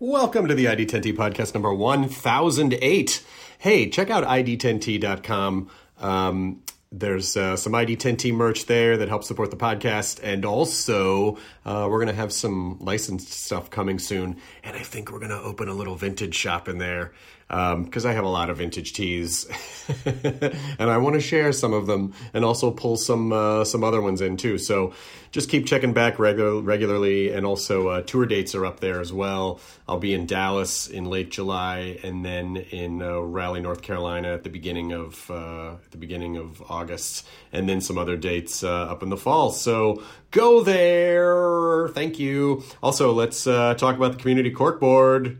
Welcome to the ID10T podcast number 1008. Hey, check out ID10T.com. Um, there's uh, some ID10T merch there that helps support the podcast. And also, uh, we're going to have some licensed stuff coming soon. And I think we're going to open a little vintage shop in there because um, I have a lot of vintage teas, and I want to share some of them, and also pull some uh, some other ones in too. So just keep checking back regular, regularly, and also uh, tour dates are up there as well. I'll be in Dallas in late July, and then in uh, Raleigh, North Carolina, at the beginning of uh, at the beginning of August, and then some other dates uh, up in the fall. So go there. Thank you. Also, let's uh, talk about the community corkboard.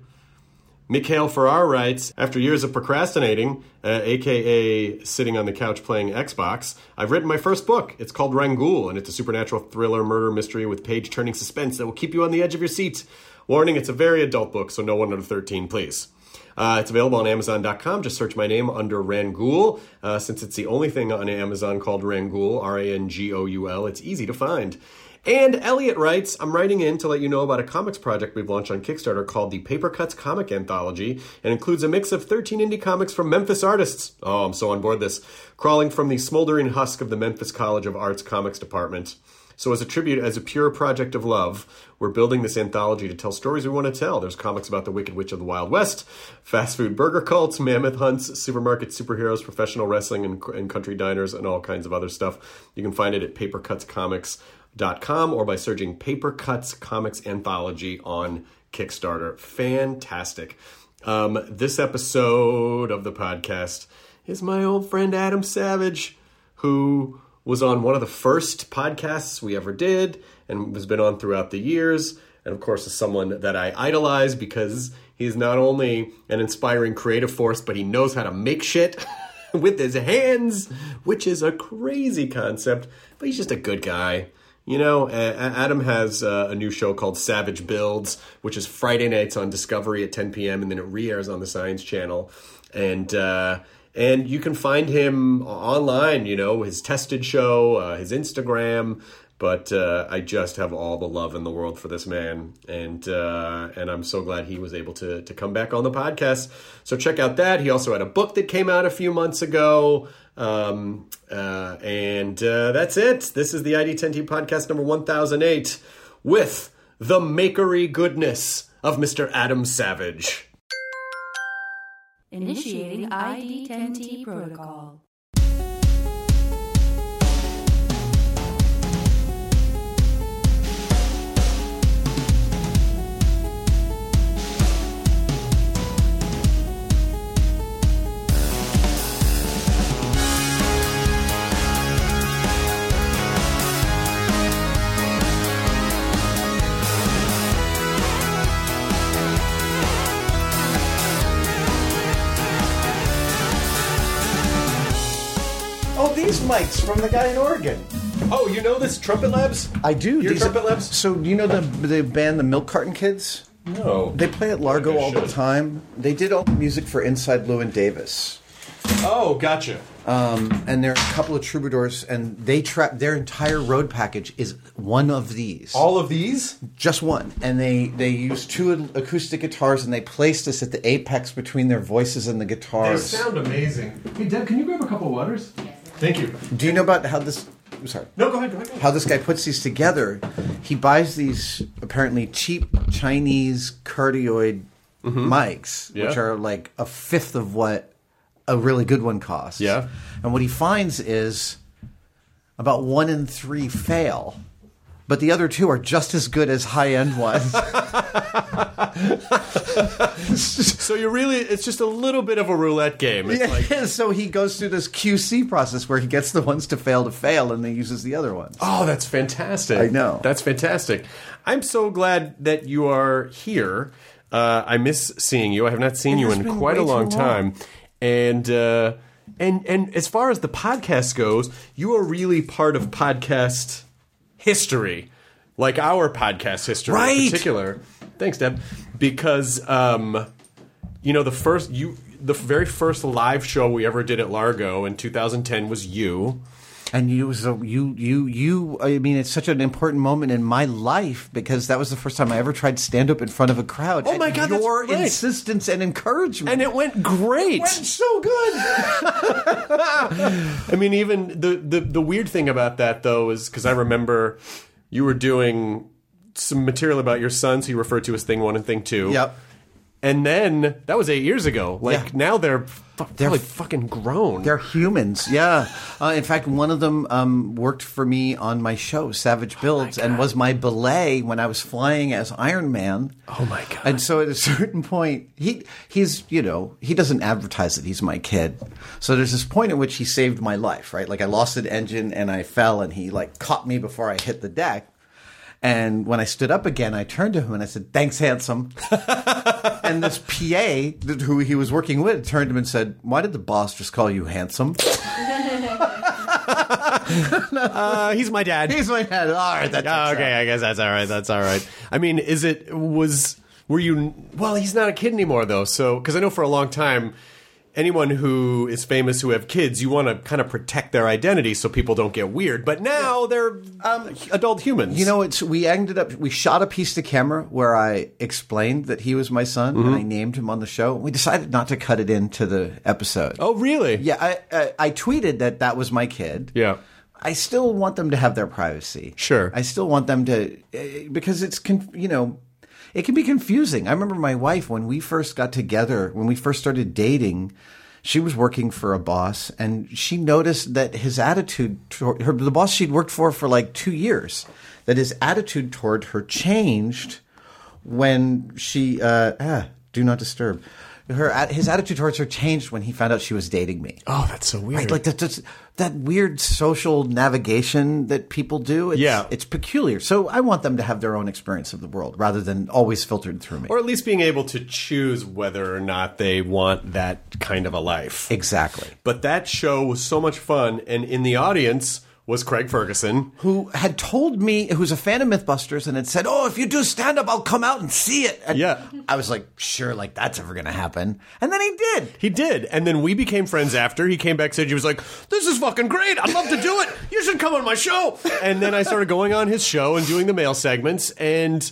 Mikhail Farrar writes, after years of procrastinating, uh, aka sitting on the couch playing Xbox, I've written my first book. It's called Rangoul, and it's a supernatural thriller murder mystery with page turning suspense that will keep you on the edge of your seat. Warning, it's a very adult book, so no one under 13, please. Uh, it's available on Amazon.com. Just search my name under Rangoul. Uh, since it's the only thing on Amazon called Rangoul, R A N G O U L, it's easy to find. And Elliot writes, I'm writing in to let you know about a comics project we've launched on Kickstarter called the Paper Cuts Comic Anthology and includes a mix of 13 indie comics from Memphis artists. Oh, I'm so on board this. Crawling from the smoldering husk of the Memphis College of Arts Comics Department. So, as a tribute, as a pure project of love, we're building this anthology to tell stories we want to tell. There's comics about the Wicked Witch of the Wild West, fast food burger cults, mammoth hunts, supermarket superheroes, professional wrestling, and, and country diners, and all kinds of other stuff. You can find it at papercutscomics.com or by searching Paper Cuts Comics Anthology on Kickstarter. Fantastic. Um, this episode of the podcast is my old friend Adam Savage, who was on one of the first podcasts we ever did and has been on throughout the years. And of course, is someone that I idolize because he's not only an inspiring creative force, but he knows how to make shit with his hands, which is a crazy concept. But he's just a good guy. You know, Adam has uh, a new show called Savage Builds, which is Friday nights on Discovery at 10 p.m. and then it re-airs on the Science Channel. And uh, and you can find him online. You know, his tested show, uh, his Instagram. But uh, I just have all the love in the world for this man, and uh, and I'm so glad he was able to to come back on the podcast. So check out that. He also had a book that came out a few months ago. Um, uh, and uh, that's it. This is the ID10T podcast number 1008 with the makery goodness of Mr. Adam Savage. Initiating ID10T protocol. These mics from the guy in Oregon. Oh, you know this Trumpet Labs? I do. Your These Trumpet are- Labs? So do you know the the band the Milk Carton Kids? No. They play at Largo Like I all the should. time. They did all the music for Inside Llewyn Davis. Oh, gotcha. Um, and there are a couple of troubadours, and they trap their entire road package is one of these, All of these? just one. And they they use two acoustic guitars, and they placed us at the apex between their voices and the guitars. They sound amazing. Hey, Deb, can you grab a couple of waters? Thank you. Do you know about how this I'm sorry. No, go ahead. Go ahead. How this guy puts these together? He buys these apparently cheap Chinese cardioid mics, Mm-hmm. Yeah. which are like a fifth of what a really good one costs. Yeah. And what he finds is about one in three fail, but the other two are just as good as high end ones. So you're really, it's just a little bit of a roulette game. It's like, so he goes through this QC process where he gets the ones to fail to fail, and then uses the other ones. oh, that's fantastic. I know. That's fantastic. I'm so glad that you are here. Uh, I miss seeing you. I have not seen It you in quite a long long. time. And, uh, and, and as far as the podcast goes, you are really part of podcast history, like our podcast history right. in particular. Thanks, Deb. Because, um, you know, the first you the very first live show we ever did at Largo in 2010 was you. And you, so you, you, you. I mean, it's such an important moment in my life because that was the first time I ever tried stand up in front of a crowd. Oh my God, Your insistence and encouragement, And it went great. went so good. I mean, even the, the the weird thing about that though is because I remember you were doing some material about your son, so you referred to as thing one and thing two. Yep. And then that was eight years ago. Like Yeah. now they're fu- They're probably fucking grown. They're humans, yeah. Uh, in fact, one of them um, worked for me on my show, Savage Builds, and was my belay when I was flying as Iron Man. Oh my God. And so at a certain point, he he's you know he doesn't advertise that he's my kid. So there's this point at which he saved my life, right? Like I lost an engine and I fell, and he like caught me before I hit the deck. And when I stood up again, I turned to him and I said, "Thanks, handsome." and this PA that- who he was working with turned to him and said, "Why did the boss just call you handsome?" uh, he's my dad. He's my dad. All right, that Oh, okay, out. I guess that's all right. That's all right. I mean, is it was were you? Well, he's not a kid anymore though. So because I know for a long time, anyone who is famous who have kids, you want to kind of protect their identity so people don't get weird. But now they're um, adult humans. You know, it's we ended up we shot a piece to camera where I explained that he was my son Mm-hmm. and I named him on the show. We decided not to cut it into the episode. Oh, really? yeah, I, I I tweeted that that was my kid. Yeah. I still want them to have their privacy. Sure. I still want them to eh, because it's you know it can be confusing. I remember my wife when we first got together, when we first started dating, she was working for a boss and she noticed that his attitude toward her the boss she'd worked for for like 2 years that his attitude toward her changed when she uh ah, do not disturb. Her his attitude towards her changed when he found out she was dating me. Oh, that's so weird. Right, like that, that's, that weird social navigation that people do. It's, Yeah. it's peculiar. So I want them to have their own experience of the world rather than always filtered through me. or at least being able to choose whether or not they want that kind of a life. exactly. But that show was so much fun, and in the audience was Craig Ferguson. Who had told me, who's a fan of MythBusters, and had said, "Oh, if you do stand up, I'll come out and see it." And Yeah. I was like, "Sure, like that's ever going to happen." And then he did. He did, and then we became friends after. He came backstage. He was like, "This is fucking great. I'd love to do it. You should come on my show." And then I started going on his show and doing the mail segments, and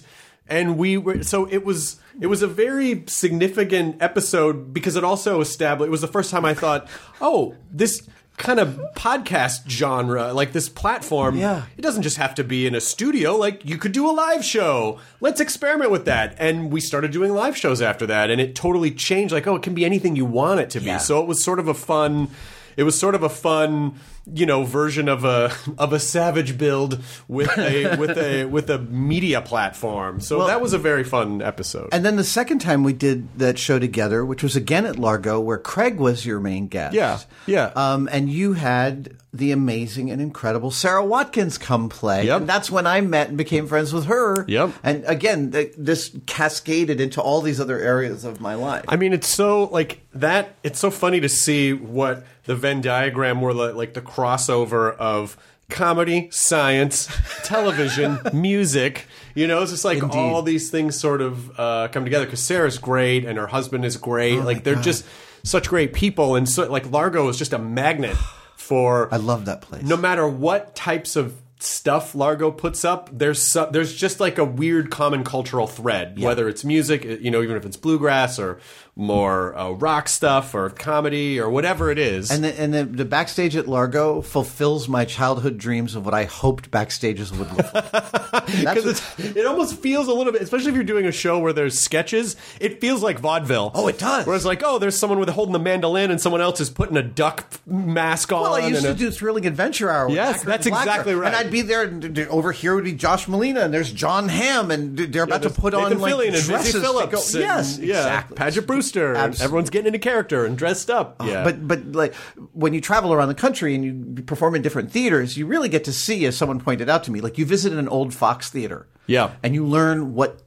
and we were so it was it was a very significant episode because it also established. It was the first time I thought, "Oh, this." Kind of podcast genre like this platform Yeah. it doesn't just have to be in a studio. Like you could do a live show. Let's experiment with that. And we started doing live shows after that and it totally changed. Like oh it can be anything you want it to be. Yeah. so it was sort of a fun it was sort of a fun you know version of a of a savage build with a with a with a media platform so that was a very fun episode And then the second time we did that show together, which was again at Largo, where Craig was your main guest. Yeah, yeah. Um, and you had the amazing and incredible Sara Watkins come play. Yep. And that's when I met and became friends with her. Yep. And again, th- this cascaded into all these other areas of my life. I mean, it's so like that. It's so funny to see what the Venn diagram like, like the crossover of comedy, science, television, music. You know, it's just like Indeed. all these things sort of uh, come together. Because Sarah's great and her husband is great. Oh like they're just such great people, and so like Largo is just a magnet for I love that place. no matter what types of stuff Largo puts up, there's so, there's just like a weird common cultural thread, whether it's music, you know, even if it's bluegrass or more uh, rock stuff or comedy or whatever it is. And the, and the, the backstage at Largo fulfills my childhood dreams of what I hoped backstages would look like. Because it almost feels a little bit, especially if you're doing a show where there's sketches. It feels like vaudeville. Oh, it does. Where it's like, oh, there's someone with holding the mandolin, and someone else is putting a duck mask on. Well, I used to a- do Thrilling Adventure Hour. with Yes, that's exactly right. And I'd be there, and over here would be Josh Malina, and there's Jon Hamm, and they're about to there's put on Nathan like Fillion and dresses Phillips. go- and, yes, yeah, exactly. Paget Brewster. And Absolutely. Everyone's getting into character and dressed up. Ah, yeah, But but like when you travel around the country and you perform in different theaters, you really get to see, as someone pointed out to me, like you visit an old Fox theater, Yeah. and you learn what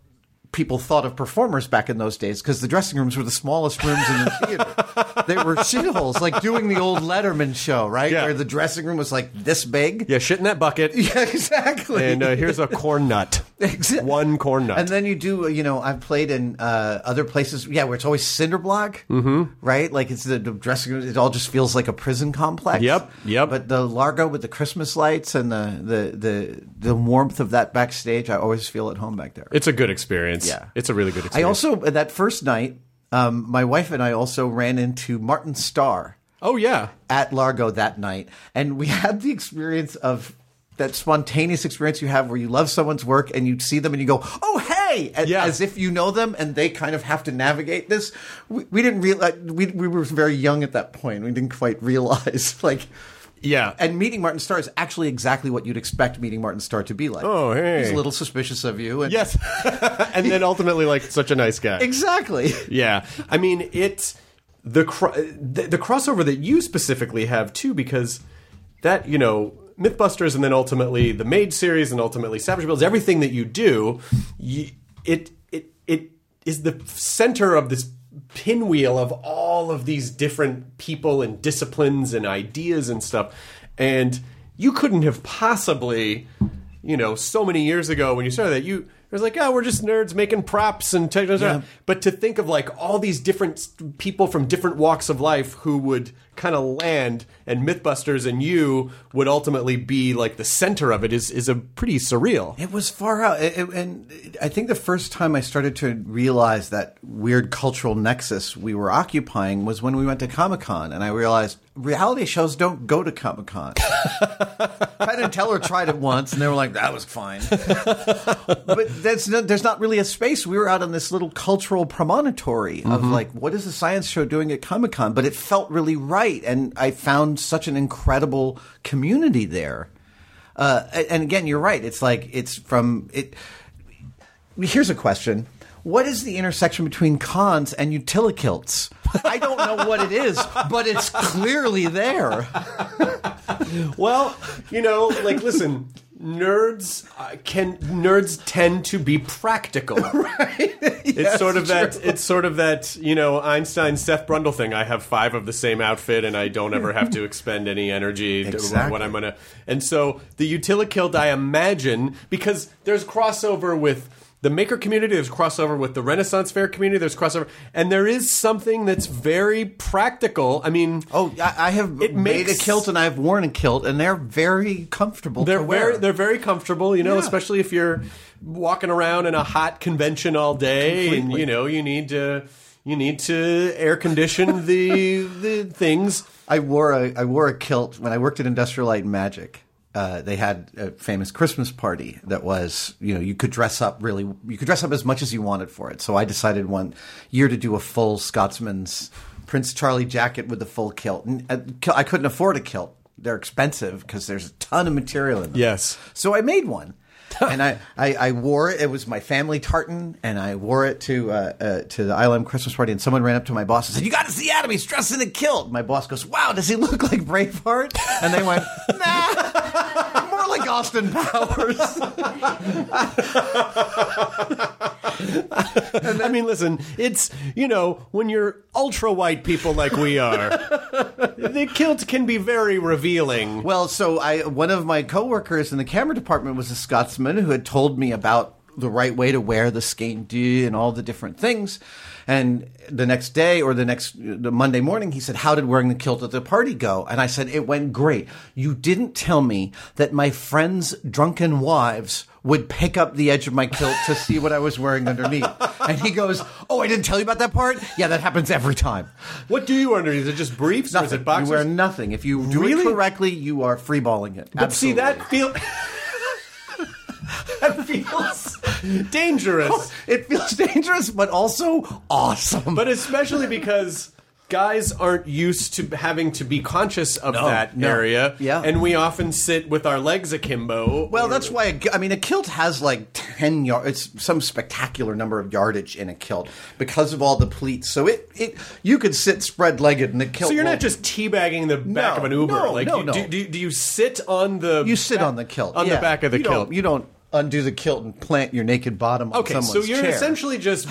people thought of performers back in those days because the dressing rooms were the smallest rooms in the theater. they were shitholes, like doing the old Letterman show, right? Yeah. Where the dressing room was like this big. yeah, shit in that bucket. Yeah, exactly. And uh, here's a corn nut. Exa- One corn nut. And then you do, you know, I've played in uh, other places, yeah, where it's always cinder block, mm-hmm. right? Like it's the, the dressing room, it all just feels like a prison complex. Yep, yep. But the Largo with the Christmas lights and the, the, the, the warmth of that backstage, I always feel at home back there. it's a good experience. Yeah. it's a really good experience. I also, that first night, um, my wife and I also ran into Martin Starr oh yeah, at Largo that night, and we had the experience of that spontaneous experience you have where you love someone's work and you see them and you go, "Oh, hey!" as, Yeah. as if you know them, and they kind of have to navigate this. We, we didn't realize we we were very young at that point. We didn't quite realize like. Yeah. And meeting Martin Starr is actually exactly what you'd expect meeting Martin Starr to be like. Oh, hey. he's a little suspicious of you. And yes, and then ultimately like such a nice guy. exactly. Yeah, I mean it's the, cro- the the crossover that you specifically have too, because that you know MythBusters and then ultimately the Made series and ultimately Savage Builds, everything that you do, you, it it it is the center of this pinwheel of all of these different people and disciplines and ideas and stuff, and you couldn't have possibly you know, so many years ago when you started that, you it was like, oh, we're just nerds making props and technology. Yeah. But to think of like all these different people from different walks of life who would kind of land, and MythBusters and you would ultimately be like the center of it is is a pretty surreal. It was far out, It- it- and I think the first time I started to realize that weird cultural nexus we were occupying was when we went to Comic Con, and I realized reality shows don't go to Comic Con. Penn and Teller tried it once, and they were like, "That was fine," but that's not, there's not really a space. We were out on this little cultural promontory of mm-hmm. like, what is the science show doing at Comic Con? But it felt really right, and I found such an incredible community there. Uh, and again, you're right. It's like it's from it. Here's a question: What is the intersection between cons and utilikilts? I don't know what it is, but it's clearly there. Well, you know, like listen, nerds uh, can nerds tend to be practical. right. it's sort of that. It's sort of that. You know, Einstein Seth Brundle thing. I have five of the same outfit, and I don't ever have to expend any energy to Exactly. what I'm gonna. And so the utilikilt, I imagine, because there's crossover with. The maker community, there's crossover with the Renaissance Fair community, there's crossover, and there is something that's very practical. I mean, Oh, I, I have It made makes- a kilt and I've worn a kilt, and they're very comfortable. They're very they're very comfortable, you know, Yeah. especially if you're walking around in a hot convention all day and you know, you need to you need to air condition the the things. I wore a I wore a kilt when I worked at Industrial Light and Magic. Uh, they had a famous Christmas party that was, you know, you could dress up really, you could dress up as much as you wanted for it. So I decided one year to do a full Scotsman's Prince Charlie jacket with the full kilt. And uh, I couldn't afford a kilt; they're expensive because there's a ton of material in them. Yes. So I made one. and I, I, I wore it. It was my family tartan, and I wore it to uh, uh, to the ILM Christmas party. And someone ran up to my boss and said, "You got to see Adam. He's dressed in a kilt." My boss goes, "Wow, does he look like Braveheart?" And they went, "Nah, like Austin Powers." I mean, listen, it's you know, when you're ultra white people like we are, the kilt can be very revealing. Well, so I one of my coworkers in the camera department was a Scotsman who had told me about the right way to wear the skein and all the different things. And the next day or the next the Monday morning, he said, "How did wearing the kilt at the party go?" And I said, "It went great. You didn't tell me that my friends' drunken wives." Would pick up the edge of my kilt to see what I was wearing underneath. And he goes, Oh, I didn't tell you about that part? Yeah, that happens every time. What do you wear underneath? Is it just briefs or is Nothing. it boxers? You wear nothing. If you do Really? it correctly, you are freeballing it. But see, that feel that feels dangerous. Oh, it feels dangerous, but also awesome. But especially because guys aren't used to having to be conscious of No, that no. area. Yeah. And we often sit with our legs akimbo. well, or- that's why. A, I mean, a kilt has like ten yard. It's some spectacular number of yardage in a kilt because of all the pleats. So it, it you could sit spread legged in the kilt. So you're not won't- just teabagging the back No, of an Uber. no, like, no, you, no. Do, do, do you sit on the you sit back- on the kilt on yeah. the back of the you kilt? Don't, you don't undo the kilt and plant your naked bottom on okay, so you're chair. essentially just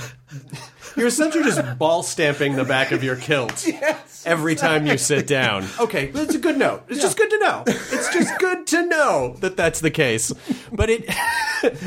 you're essentially just ball stamping the back of your kilt every time you sit down. Okay, that's a good note. It's just good to know. It's just good to know that that's the case. But it,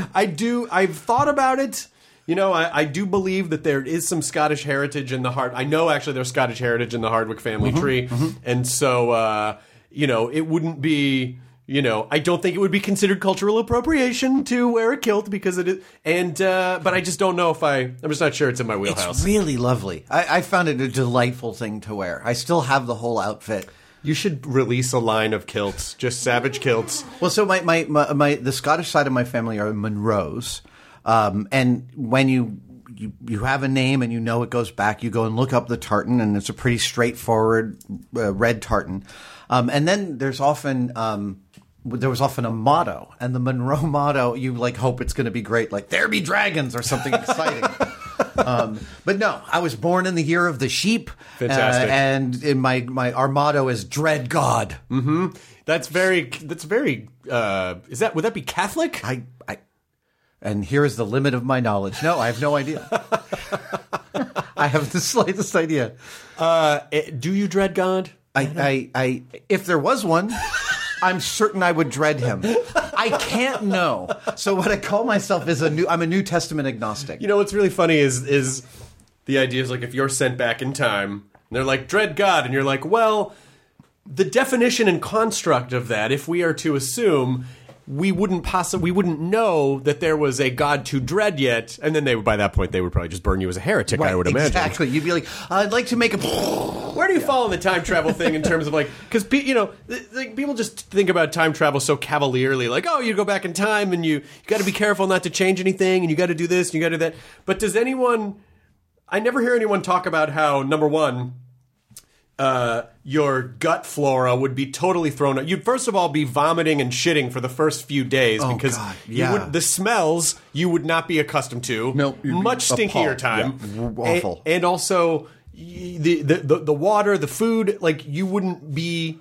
I do. I've thought about it. You know, I, I do believe that there is some Scottish heritage in the Hard. I know actually there's Scottish heritage in the Hardwick family Mm-hmm, tree, and so uh, you know it wouldn't be. You know, I don't think it would be considered cultural appropriation to wear a kilt because it is, and uh, but I just don't know if I. I'm just not sure it's in my wheelhouse. It's really lovely. I, I found it a delightful thing to wear. I still have the whole outfit. you should release a line of kilts, just savage kilts. Well, so my, my, my, my the Scottish side of my family are Monroes, um, and when you, you you have a name and you know it goes back, you go and look up the tartan, and it's a pretty straightforward uh, red tartan, um, and then there's often. Um, there was often a motto, and the Monroe motto, you like hope it's going to be great, like "There be dragons" or something exciting. um, but no, I was born in the year of the sheep, Fantastic. uh, and in my my our motto is "Dread God." Mm-hmm. That's very. That's very. Uh, is that would that be Catholic? I, I, and here is the limit of my knowledge. No, I have no idea. I have the slightest idea. Uh, eh, do you dread God? I, I, I, if there was one, I'm certain I would dread him. I can't know. So what I call myself is a new. I'm a New Testament agnostic. You know what's really funny is is the idea is like if you're sent back in time, and they're like dread God, and you're like, well, the definition and construct of that, if we are to assume. We wouldn't possibly, we wouldn't know that there was a God to dread yet, and then they would, by that point, they would probably just burn you as a heretic. I would imagine. exactly. You'd be like, I'd like to make a. Where do you fall in the time travel thing in terms of like, because pe- you know, th- like people just think about time travel so cavalierly, like, oh, you go back in time and you you got to be careful not to change anything, and you got to do this, and you got to do that. But does anyone? I never hear anyone talk about how number one, uh, your gut flora would be totally thrown out. You'd first of all be vomiting and shitting for the first few days because Oh, God, you yeah. would, the smells you would not be accustomed to. Nope, much stinkier time. Yeah, awful. And, and also the, the the the water, the food, like you wouldn't be.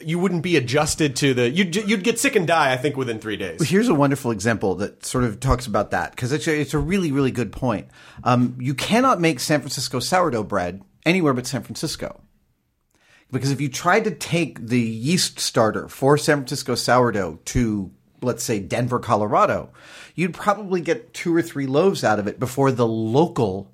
You wouldn't be adjusted to the. You'd you'd get sick and die. I think within three days. Here's a wonderful example that sort of talks about that because it's a, it's a really really good point. Um, you cannot make San Francisco sourdough bread anywhere but San Francisco. Because if you tried to take the yeast starter for San Francisco sourdough to, let's say, Denver, Colorado, you'd probably get two or three loaves out of it before the local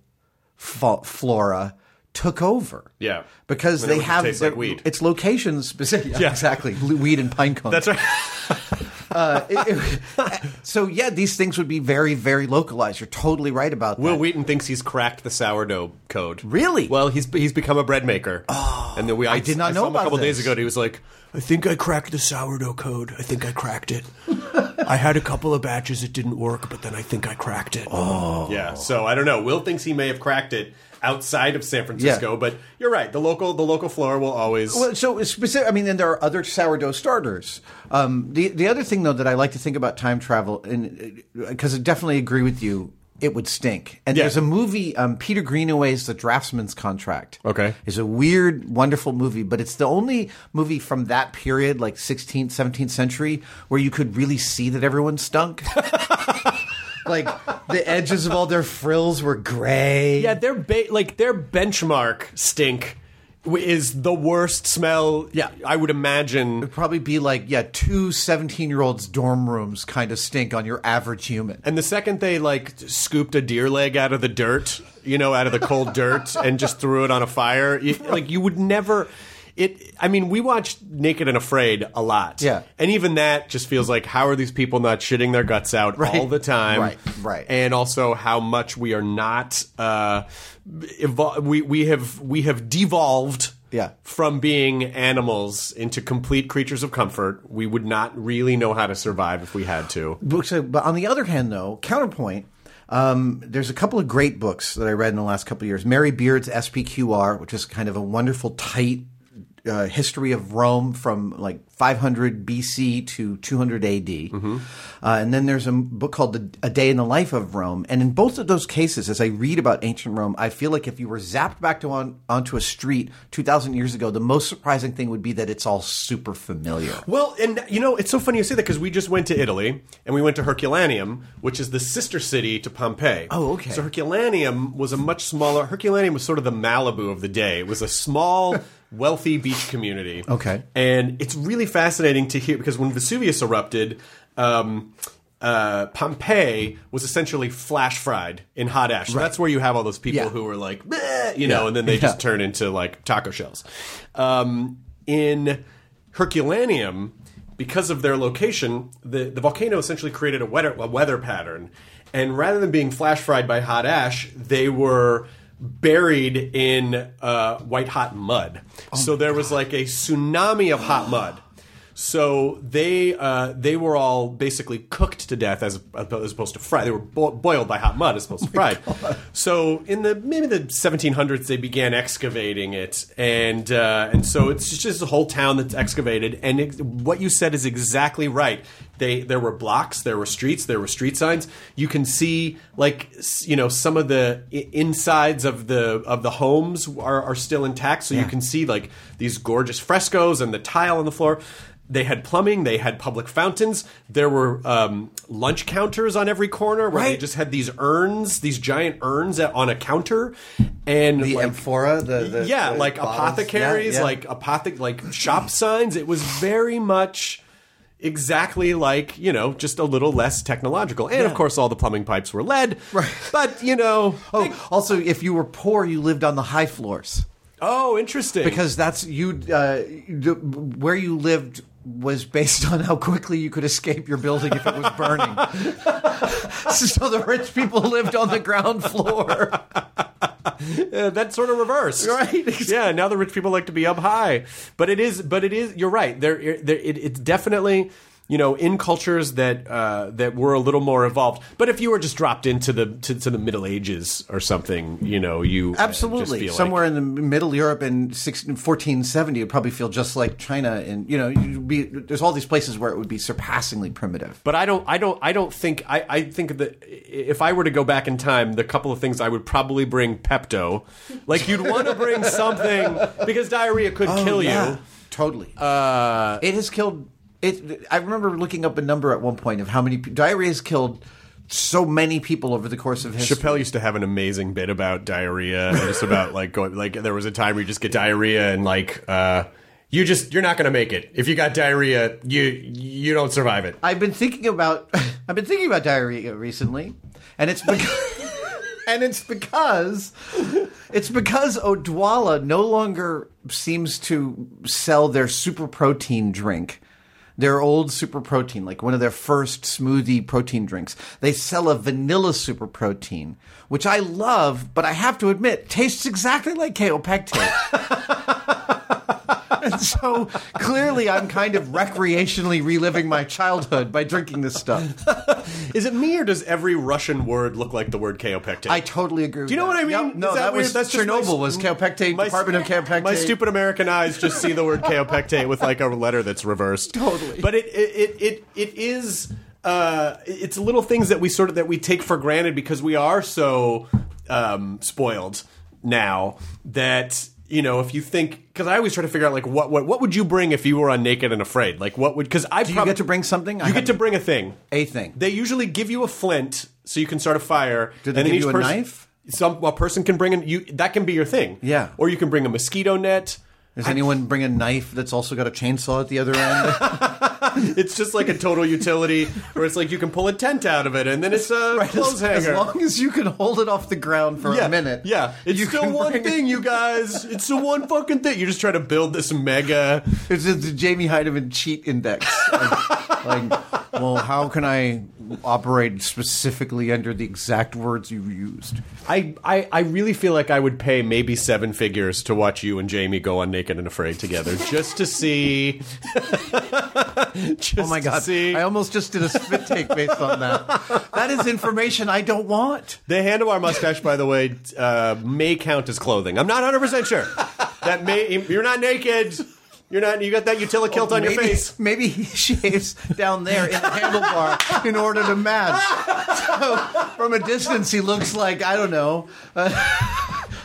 fa- flora took over. Yeah. Because they have like weed. It's location specific. Yeah. exactly. Weed and pine cones. That's right. Uh, it- it- so yeah, these things would be very, very localized. You're totally right about that. Wil Wheaton thinks he's cracked the sourdough code. Really? Well, he's he's become a bread maker. Oh, and then we I, did not I know saw him about a couple this. days ago. He was like, "I think I cracked the sourdough code. I think I cracked it. I had a couple of batches that didn't work, but then I think I cracked it." Oh, yeah. So I don't know. Will thinks he may have cracked it outside of San Francisco, Yeah. but you're right. The local the local floor will always. Well, so specific. I mean, then there are other sourdough starters. Um, the the other thing though that I like to think about time travel, and because I definitely agree with you, it would stink. And Yeah. there's a movie, um, Peter Greenaway's The Draughtsman's Contract. Okay. is a weird, wonderful movie, but it's the only movie from that period, like 16th, 17th century, where you could really see that everyone stunk. like the edges of all their frills were gray. yeah, their ba- like their benchmark stink is the worst smell. Yeah. I would imagine. It'd probably be like, yeah, two 17 year olds' dorm rooms kind of stink on your average human. And the second they like scooped a deer leg out of the dirt, you know, out of the cold dirt, and just threw it on a fire, you, like you would never. It. I mean, we watched Naked and Afraid a lot. Yeah. and even that just feels like how are these people not shitting their guts out Right. all the time? Right, right. And also how much we are not. Uh, evol- we we have we have devolved. Yeah. From being animals into complete creatures of comfort, we would not really know how to survive if we had to. But on the other hand, though, counterpoint. Um, there's a couple of great books that I read in the last couple of years. Mary Beard's SPQR, which is kind of a wonderful, tight uh, history of Rome from like 500 BC to 200 AD. Mm-hmm. Uh, and then there's a book called the, A Day in the Life of Rome. And in both of those cases, as I read about ancient Rome, I feel like if you were zapped back to on, onto a street 2,000 years ago, the most surprising thing would be that it's all super familiar. Well, and you know, it's so funny you say that because we just went to Italy and we went to Herculaneum, which is the sister city to Pompeii. Oh, okay. So Herculaneum was a much smaller. Herculaneum was sort of the Malibu of the day. It was a small, wealthy beach community. Okay. and it's really fascinating to hear because when Vesuvius erupted. Um, uh, Pompeii was essentially flash fried in hot ash. So that's where you have all those people Yeah. who were like, you know, Yeah. and then they just turn into like taco shells. Um, in Herculaneum, because of their location, the, the volcano essentially created a weather, a weather pattern. And rather than being flash fried by hot ash, they were buried in uh, white hot mud. so there was like a tsunami of hot mud. So they uh, they were all basically cooked to death as as opposed to fried. They were bo- boiled by hot mud as opposed to fried. So in the maybe the 1700s they began excavating it, and uh, and so it's just a whole town that's excavated. And it, what you said is exactly right. They there were blocks, there were streets, there were street signs. You can see like you know some of the insides of the of the homes are, are still intact, so you can see like these gorgeous frescoes and the tile on the floor. They had plumbing. They had public fountains. There were um, lunch counters on every corner where they just had these urns, these giant urns at, on a counter, and The like, amphora, the, the yeah, the like bottles. apothecaries, Yeah, yeah. like apothe- like shop signs. It was very much exactly like you know, just a little less technological. And of course, all the plumbing pipes were lead. Right. But you know, Oh, also, if you were poor, you lived on the high floors oh, interesting. because that's you. Uh, where you lived was based on how quickly you could escape your building if it was burning. so the rich people lived on the ground floor. Uh, that's sort of reversed, Right. Yeah. Now the rich people like to be up high, but it is. But it is. You're right. There. there it, it's definitely. You know, in cultures that uh, that were a little more evolved, but if you were just dropped into the to, to the Middle Ages or something, you know, you uh, just Absolutely. feel like- Somewhere in the middle Europe in 16, 1470, it'd probably feel just like China. And, you know, you'd be, there's all these places where it would be surpassingly primitive. But I don't, I don't, I don't think. I, I think that if I were to go back in time, the couple of things I would probably bring Pepto. Like you'd want to bring something because diarrhea could kill Oh, yeah. you. Totally. Uh, It has killed. It. I remember looking up a number at one point of how many diarrhea has killed so many people over the course of history. Chappelle used to have an amazing bit about diarrhea and just about like going like there was a time where you just get diarrhea and like uh you just you're not gonna make it if you got diarrhea you you don't survive it. I've been thinking about. I've been thinking about diarrhea recently, and it's because. And it's because it's because Odwalla no longer seems to sell their super protein drink. Their old super protein, like one of their first smoothie protein drinks. They sell a vanilla super protein, which I love, but I have to admit, tastes exactly like kaopectate. And so clearly, I'm kind of recreationally reliving my childhood by drinking this stuff. Is it me or does every Russian word look like the word kaopectate? I totally agree. Do you know what I mean? no, Is that, was That's Chernobyl. my- was kaopectate my- Department of kaopectate? My stupid American eyes just see the word kaopectate with like a letter that's reversed. Totally. But it it it it, it is uh it's little things that we sort of that we take for granted because we are so um spoiled now that you know, if you think, because I always try to figure out like what, what what would you bring if you were on Naked and Afraid? Like what would because I Do you get to bring something? I You get to bring a thing. A thing. They usually give you a flint so you can start a fire. Did they and then give each you a person- knife? some a person can bring in you that can be your thing. Yeah. Or you can bring a mosquito net. Does anyone bring a knife that's also got a chainsaw at the other end? It's just like a total utility where it's like you can pull a tent out of it and then it's a clothes as, hanger. as long as you can hold it off the ground for yeah, a minute. Yeah, it's you still one thing, you guys. It's the one fucking thing. You're just trying to build this mega. It's the the Jamie Hyneman cheat index. like, well, how can I operate specifically under the exact words you used? I, I, I really feel like I would pay maybe seven figures to watch you and Jamie go on Naked and Afraid together, just to see. just Oh my god! see. I almost just did a spit take based on that. That is information I don't want. The handlebar mustache, by the way, uh, may count as clothing. I'm not 100 percent sure. That may you're not naked. You're not. You got that utility kilt on your face. Maybe he shaves down there in the handlebar in order to match. So from a distance, he looks like I don't know. Uh,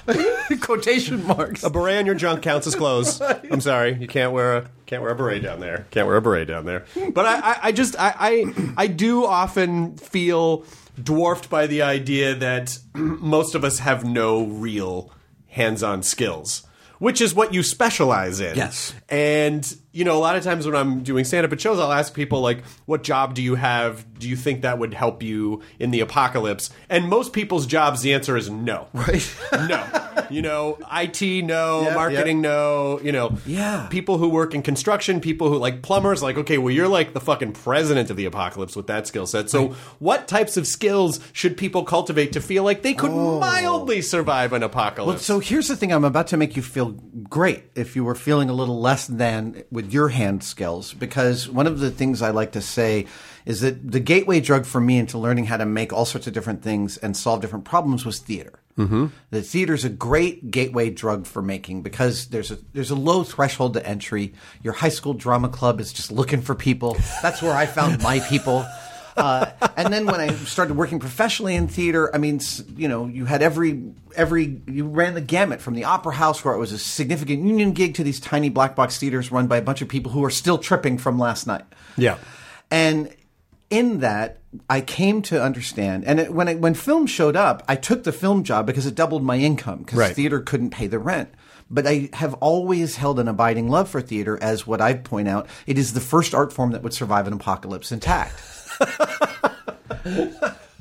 quotation marks. A beret on your junk counts as clothes. I'm sorry, you can't wear a can't wear a beret down there. Can't wear a beret down there. But I, I, I just I, I I do often feel dwarfed by the idea that most of us have no real hands-on skills, which is what you specialize in. Yes. And you know, a lot of times when I'm doing stand-up at shows, I'll ask people like, "What job do you have? Do you think that would help you in the apocalypse?" And most people's jobs, the answer is no. Right. no. You know, IT, no. Yep, marketing, yep. no. You know, Yeah. People who work in construction, people who like plumbers, like, okay, well, you're like the fucking president of the apocalypse with that skill set. So, what types of skills should people cultivate to feel like they could oh. mildly survive an apocalypse? Well, apocalypse? so here's the thing. I'm about to make you feel great if you were feeling a little less than with your hand skills, because one of the things I like to say is that the gateway drug for me into learning how to make all sorts of different things and solve different problems was theater. Mm-hmm. The theater's a great gateway drug for making because there's a there's a low threshold to entry. Your high school drama club is just looking for people. That's where I found my people. Uh, and then when I started working professionally in theater, I mean, you know, you had every every you ran the gamut from the opera house where it was a significant union gig to these tiny black box theaters run by a bunch of people who are still tripping from last night. yeah. And in that, I came to understand, and it, when it, when film showed up, I took the film job because it doubled my income because Right. theater couldn't pay the rent. But I have always held an abiding love for theater, as what I point out, it is the first art form that would survive an apocalypse intact.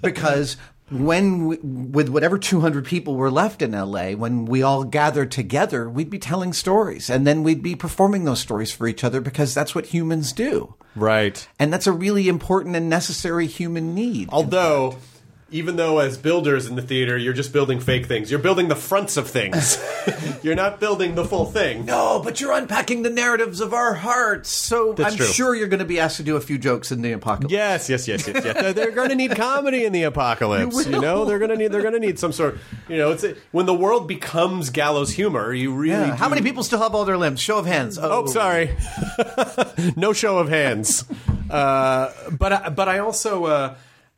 Because when we, with whatever 200 people were left in LA when we all gathered together we'd be telling stories. And then we'd be performing those stories for each other because that's what humans do. Right. and that's a really important and necessary human need Although, even though as builders in the theater, you're just building fake things, you're building the fronts of things. you're not building the full thing. no but you're unpacking the narratives of our hearts so That's i'm true. sure you're going to be asked to do a few jokes in the apocalypse Yes, yes, yes, yes, yes. They're, going to need comedy in the apocalypse. You You, know, they're going to need they're going to need some sort. You know, it's when the world becomes gallows humor. You really Yeah. how many people still have all their limbs show of hands Oh, sorry, no show of hands. Uh, but I, but I also. Uh,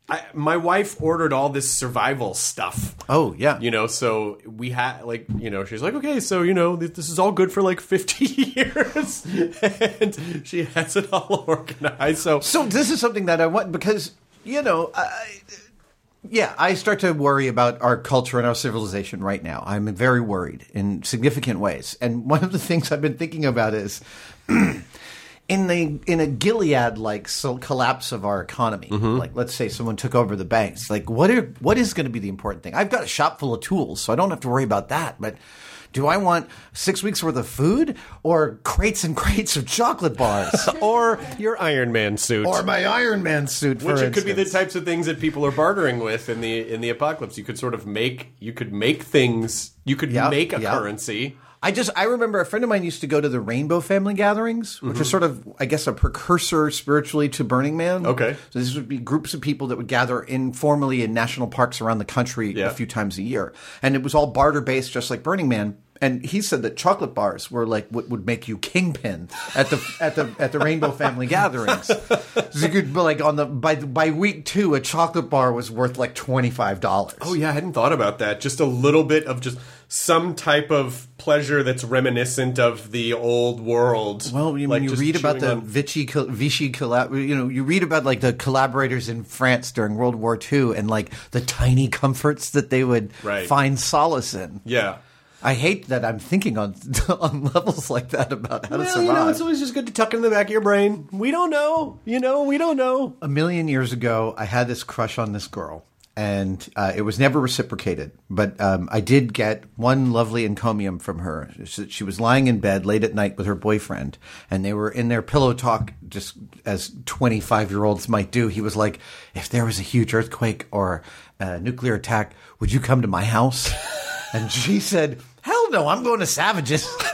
I, my wife ordered all this survival stuff. Oh, yeah. you know. So we had like you know she's like okay, so you know th- this is all good for like fifty years, and she has it all organized. So So this is something that I want because you know, I, yeah, I start to worry about our culture and our civilization right now. I'm very worried in significant ways, and one of the things I've been thinking about is. In the in a Gilead like so collapse of our economy, mm-hmm. like let's say someone took over the banks, like what are what is going to be the important thing? I've got a shop full of tools, so I don't have to worry about that. But do I want six weeks worth of food or crates and crates of chocolate bars? or your Iron Man suit, or my Iron Man suit, for which it could be the types of things that people are bartering with in the in the apocalypse. You could sort of make you could make things. You could Yeah, make a yeah. currency. I just I remember a friend of mine used to go to the Rainbow Family gatherings, which Mm-hmm. is sort of I guess a precursor spiritually to Burning Man. Okay. so these would be groups of people that would gather informally in national parks around the country Yeah. a few times a year, and it was all barter based, just like Burning Man. And he said that chocolate bars were like what would make you kingpin at the at the at the Rainbow Family gatherings. So you could like on the by by week two, a chocolate bar was worth like twenty five dollars. Oh yeah, I hadn't thought about that. Just a little bit of just some type of pleasure that's reminiscent of the old world. Well, when Like you read about the on- Vichy, Vichy collab, you know, you read about like the collaborators in France during World War II and like the tiny comforts that they would Right. find solace in. yeah. I hate that I'm thinking on on levels like that about how to survive. you know, it's always just good to tuck in the back of your brain. We don't know. You know, we don't know. a million years ago, I had this crush on this girl, and uh, it was never reciprocated. But um, I did get one lovely encomium from her. She she was lying in bed late at night with her boyfriend, and they were in their pillow talk, just as 25 year olds might do. He was like, If there was a huge earthquake or a nuclear attack, would you come to my house? and she said, Hell no, I'm going to Savages.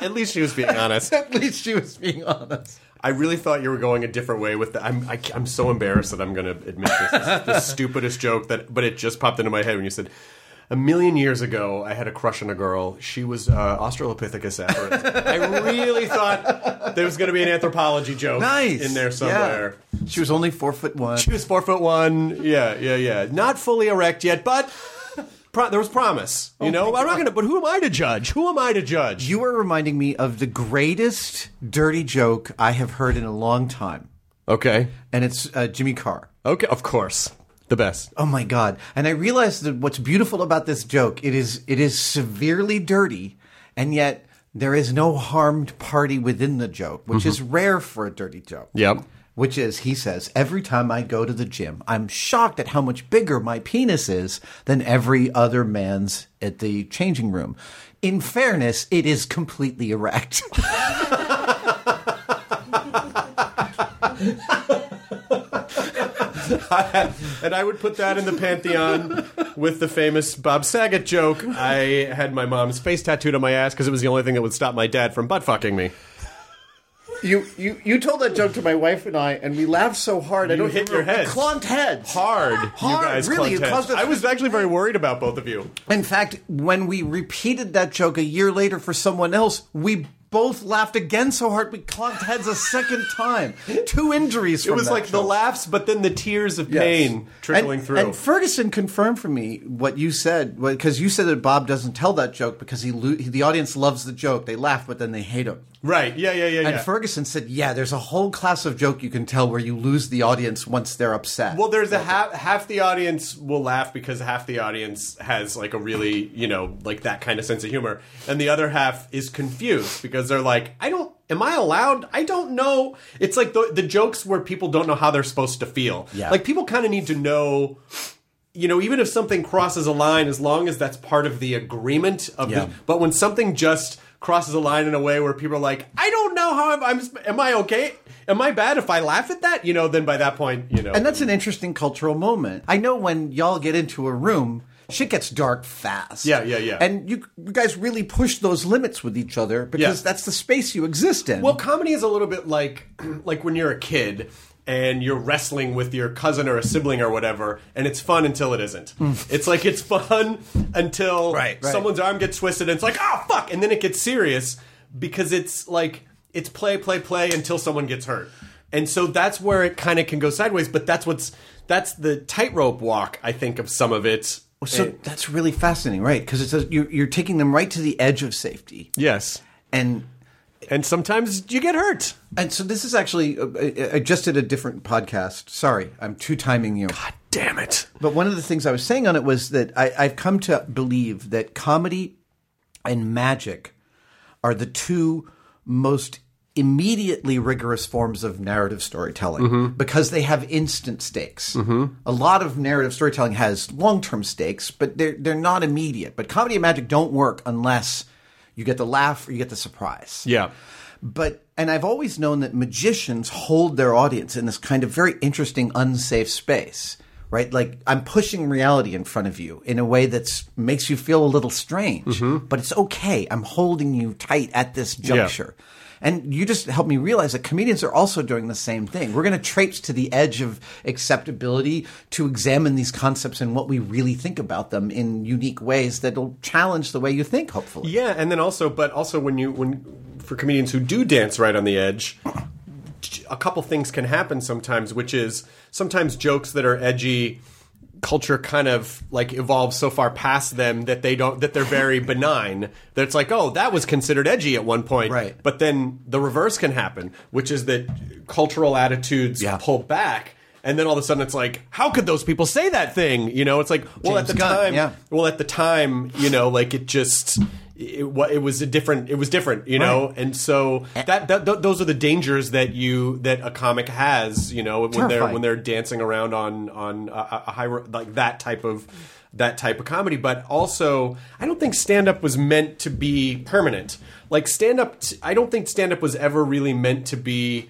At least she was being honest. At least she was being honest. I really thought you were going a different way with that. I'm, I, am so embarrassed that I'm going to admit this. This is the stupidest joke that, but it just popped into my head when you said, a million years ago, I had a crush on a girl. She was uh, Australopithecus afarensis. I really thought there was going to be an anthropology joke Nice. in there somewhere. Yeah. She was only four foot one. She was four foot one. Yeah, yeah, yeah. Not fully erect yet, but pro- there was promise. You know, I'm not to. But who am I to judge? Who am I to judge? You are reminding me of the greatest dirty joke I have heard in a long time, okay. and it's uh, Jimmy Carr. Okay. Of course, the best. Oh my god! And I realized that what's beautiful about this joke it is it is severely dirty, and yet there is no harmed party within the joke, which is rare for a dirty joke. Yep. Which is, he says, every time I go to the gym, I'm shocked at how much bigger my penis is than every other man's at the changing room. In fairness, it is completely erect. and I would put that in the pantheon with the famous Bob Saget joke. I had my mom's face tattooed on my ass because it was the only thing that would stop my dad from butt fucking me. You, you you told that joke to my wife and I, and we laughed so hard. I You don't hit remember- your heads. We clonked heads Hard, Hard, you guys. really, clunked heads. I was actually very worried about both of you. In fact, when we repeated that joke a year later for someone else, we both laughed again so hard we clonked heads a second time. Two injuries. It was like the laughs, but then the tears of Yes. pain trickling and, through. And Ferguson confirmed for me what you said because you said that Bob doesn't tell that joke because he lo- the audience loves the joke. They laugh, but then they hate him. right? Yeah, yeah, yeah, And yeah. Ferguson said, "Yeah, there's a whole class of joke you can tell where you lose the audience once they're upset." Well, there's a half half the audience will laugh because half the audience has like a really you know like that kind of sense of humor, and the other half is confused because they're like, I don't. Am I allowed? I don't know. It's like the the jokes where people don't know how they're supposed to feel. Yeah. Like people kind of need to know. You know, even if something crosses a line, as long as that's part of the agreement of Yeah. the. But when something just crosses a line in a way where people are like, I don't know how I'm. I'm am I okay? Am I bad if I laugh at that? You know, then by that point, you know, And that's an interesting cultural moment. I know when y'all get into a room, shit gets dark fast. Yeah, yeah, yeah. And you, you guys really push those limits with each other because Yeah. that's the space you exist in. Well, comedy is a little bit like like when you're a kid and you're wrestling with your cousin or a sibling or whatever, and it's fun until it isn't. It's like it's fun until Hmm. Right, right. someone's arm gets twisted and it's like, oh fuck, and then it gets serious because it's like it's play, play, play until someone gets hurt. And so that's where it kind of can go sideways, but that's what's that's the tightrope walk, I think, of some of it. So And- that's really fascinating, right? Because it's a, you're, you're taking them right to the edge of safety, yes. and And sometimes you get hurt. and so this is actually uh, I- I just did a different podcast. Sorry, I'm two timing you. God damn it. But one of the things I was saying on it was that I, I've come to believe that comedy and magic are the two most immediately rigorous forms of narrative storytelling mm-hmm. because they have instant stakes. Mm-hmm. A lot of narrative storytelling has long term stakes, but they're they're not immediate. But comedy and magic don't work unless you get the laugh or you get the surprise. Yeah. But and I've always known that magicians hold their audience in this kind of very interesting unsafe space, right? Like I'm pushing reality in front of you in a way that makes you feel a little strange, mm-hmm. but it's okay. I'm holding you tight at this juncture. And you just helped me realize that comedians are also doing the same thing. We're going to traipse to the edge of acceptability to examine these concepts and what we really think about them in unique ways that'll challenge the way you think, hopefully. Yeah, and then also, but also when you when for comedians who do dance right on the edge, a couple things can happen sometimes, which is sometimes jokes that are edgy culture kind of like evolves so far past them that they don't that they're very benign that it's like oh that was considered edgy at one point Right. but then the reverse can happen which is that cultural attitudes Yeah. pull back and then all of a sudden it's like how could those people say that thing you know it's like well James at the Gunn, time yeah. well at the time you know like it just it, it was a different it was different you know? And so that, that th- those are the dangers that you that a comic has you know when they're when they're dancing around on on a, a high like that type of that type of comedy. But also i don't think stand up was meant to be permanent. Like stand up i don't think stand up was ever really meant to be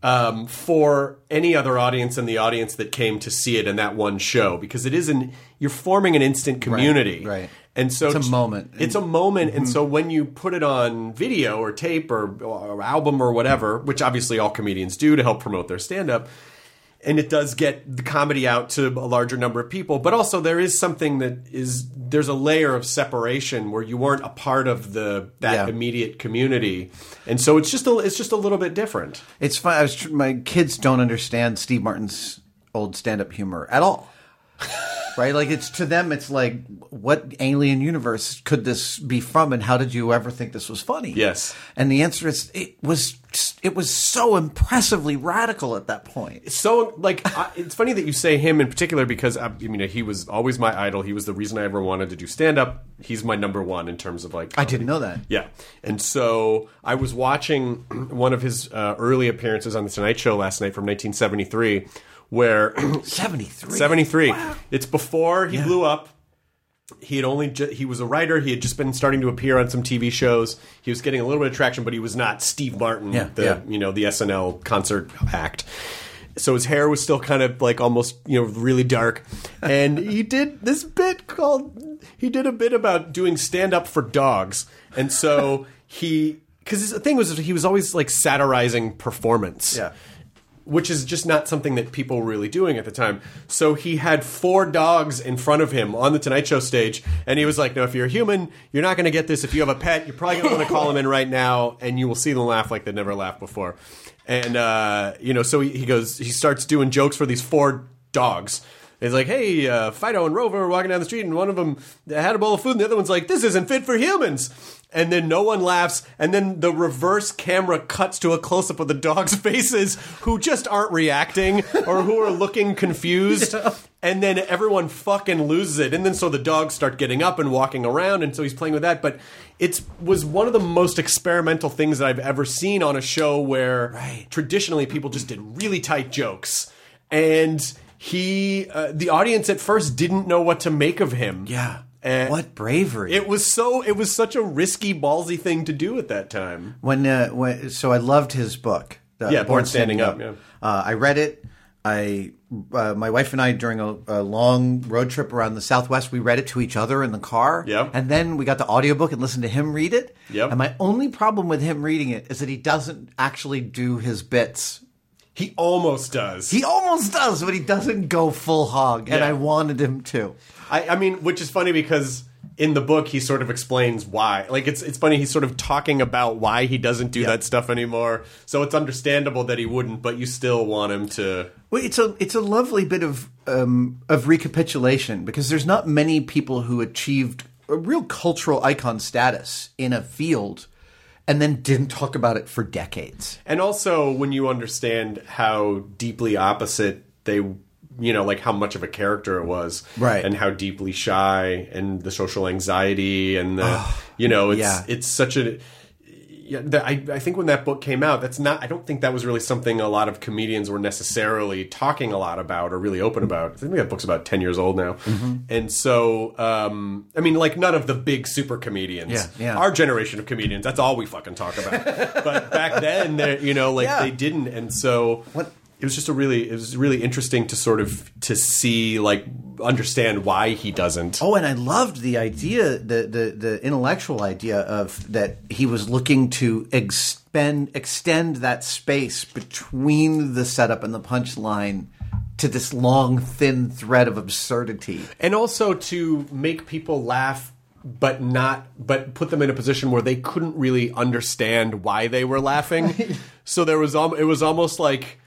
um, for any other audience than the audience that came to see it in that one show because it is an you're forming an instant community. right. And so It's a moment. it's a moment and mm-hmm. so when you put it on video or tape or, or album or whatever which obviously all comedians do to help promote their stand-up and it does get the comedy out to a larger number of people but also there is something that is there's a layer of separation where you weren't a part of the that Yeah. immediate community and so it's just a it's just a little bit different It's fun. I was my kids don't understand Steve Martin's old stand-up humor at all. right? Like it's to them, it's like, what alien universe could this be from, and how did you ever think this was funny? Yes. And the answer is, it was it was so impressively radical at that point. so like I, it's funny that you say him in particular because I, I mean he was always my idol he was the reason i ever wanted to do stand up he's my number one in terms of like I didn't know that. Yeah. And so I was watching one of his uh, early appearances on The Tonight Show last night from 1973, where Seventy three. 73. It's before he blew up. He had only ju- he was a writer. He had just been starting to appear on some TV shows. He was getting a little bit of traction, but he was not Steve Martin, Yeah, the yeah. you know the SNL concert act. So his hair was still kind of like almost you know really dark, and he did this bit called he did a bit about doing stand up for dogs, and so he because the thing was he was always like satirizing performance, Yeah. Which is just not something that people were really doing at the time. So he had four dogs in front of him on the Tonight Show stage, and he was like, "No, if you're a human, you're not going to get this. If you have a pet, you're probably going to want to call them in right now, and you will see them laugh like they've never laughed before." And uh, you know, so he, he goes, he starts doing jokes for these four dogs. He's like, "Hey, uh, Fido and Rover are walking down the street, and one of them had a bowl of food, and the other one's like, this isn't fit for humans." And then no one laughs, and then the reverse camera cuts to a close up of the dogs' faces, who just aren't reacting or who are looking confused. And then everyone fucking loses it, and then so the dogs start getting up and walking around, and so he's playing with that. But it was one of the most experimental things that I've ever seen on a show where Right. traditionally people just did really tight jokes and he uh, the audience at first didn't know what to make of him Yeah. And what bravery! it was so it was such a risky ballsy thing to do at that time when, uh, when so I loved his book. uh, Yeah, Born Standing Up, yeah. Uh, I read it. I uh, my wife and I during a, a long road trip around the Southwest, we read it to each other in the car. Yep. and then we got the audiobook and listened to him read it. Yep. And my only problem with him reading it is that he doesn't actually do his bits. He almost does He almost does, but he doesn't go full hog. And Yeah. I wanted him to. I, I mean which is funny because in the book he sort of explains why like it's it's funny he's sort of talking about why he doesn't do that stuff anymore so it's understandable that he wouldn't but you still want him to Well, it's a it's a lovely bit of um, of recapitulation because there's not many people who achieved a real cultural icon status in a field and then didn't talk about it for decades. And also when you understand how deeply opposite they you know, like how much of a character it was. Right. And how deeply shy and the social anxiety and the you know, it's yeah. it's such a yeah, the, I, I think when that book came out, that's not. I don't think that was really something a lot of comedians were necessarily talking a lot about or really open about. I think that book's about ten years old now, Mm-hmm. and so um, I mean, like none of the big super comedians. Yeah, yeah. Our generation of comedians, that's all we fucking talk about. but back then, you know, like Yeah. they didn't, and so What- it was just a really, it was really interesting to sort of to see, like, understand why he doesn't. Oh, and I loved the idea, the the, the intellectual idea of that he was looking to expend extend that space between the setup and the punchline to this long thin thread of absurdity. and also to make people laugh but not but put them in a position where they couldn't really understand why they were laughing so there was al- it was almost like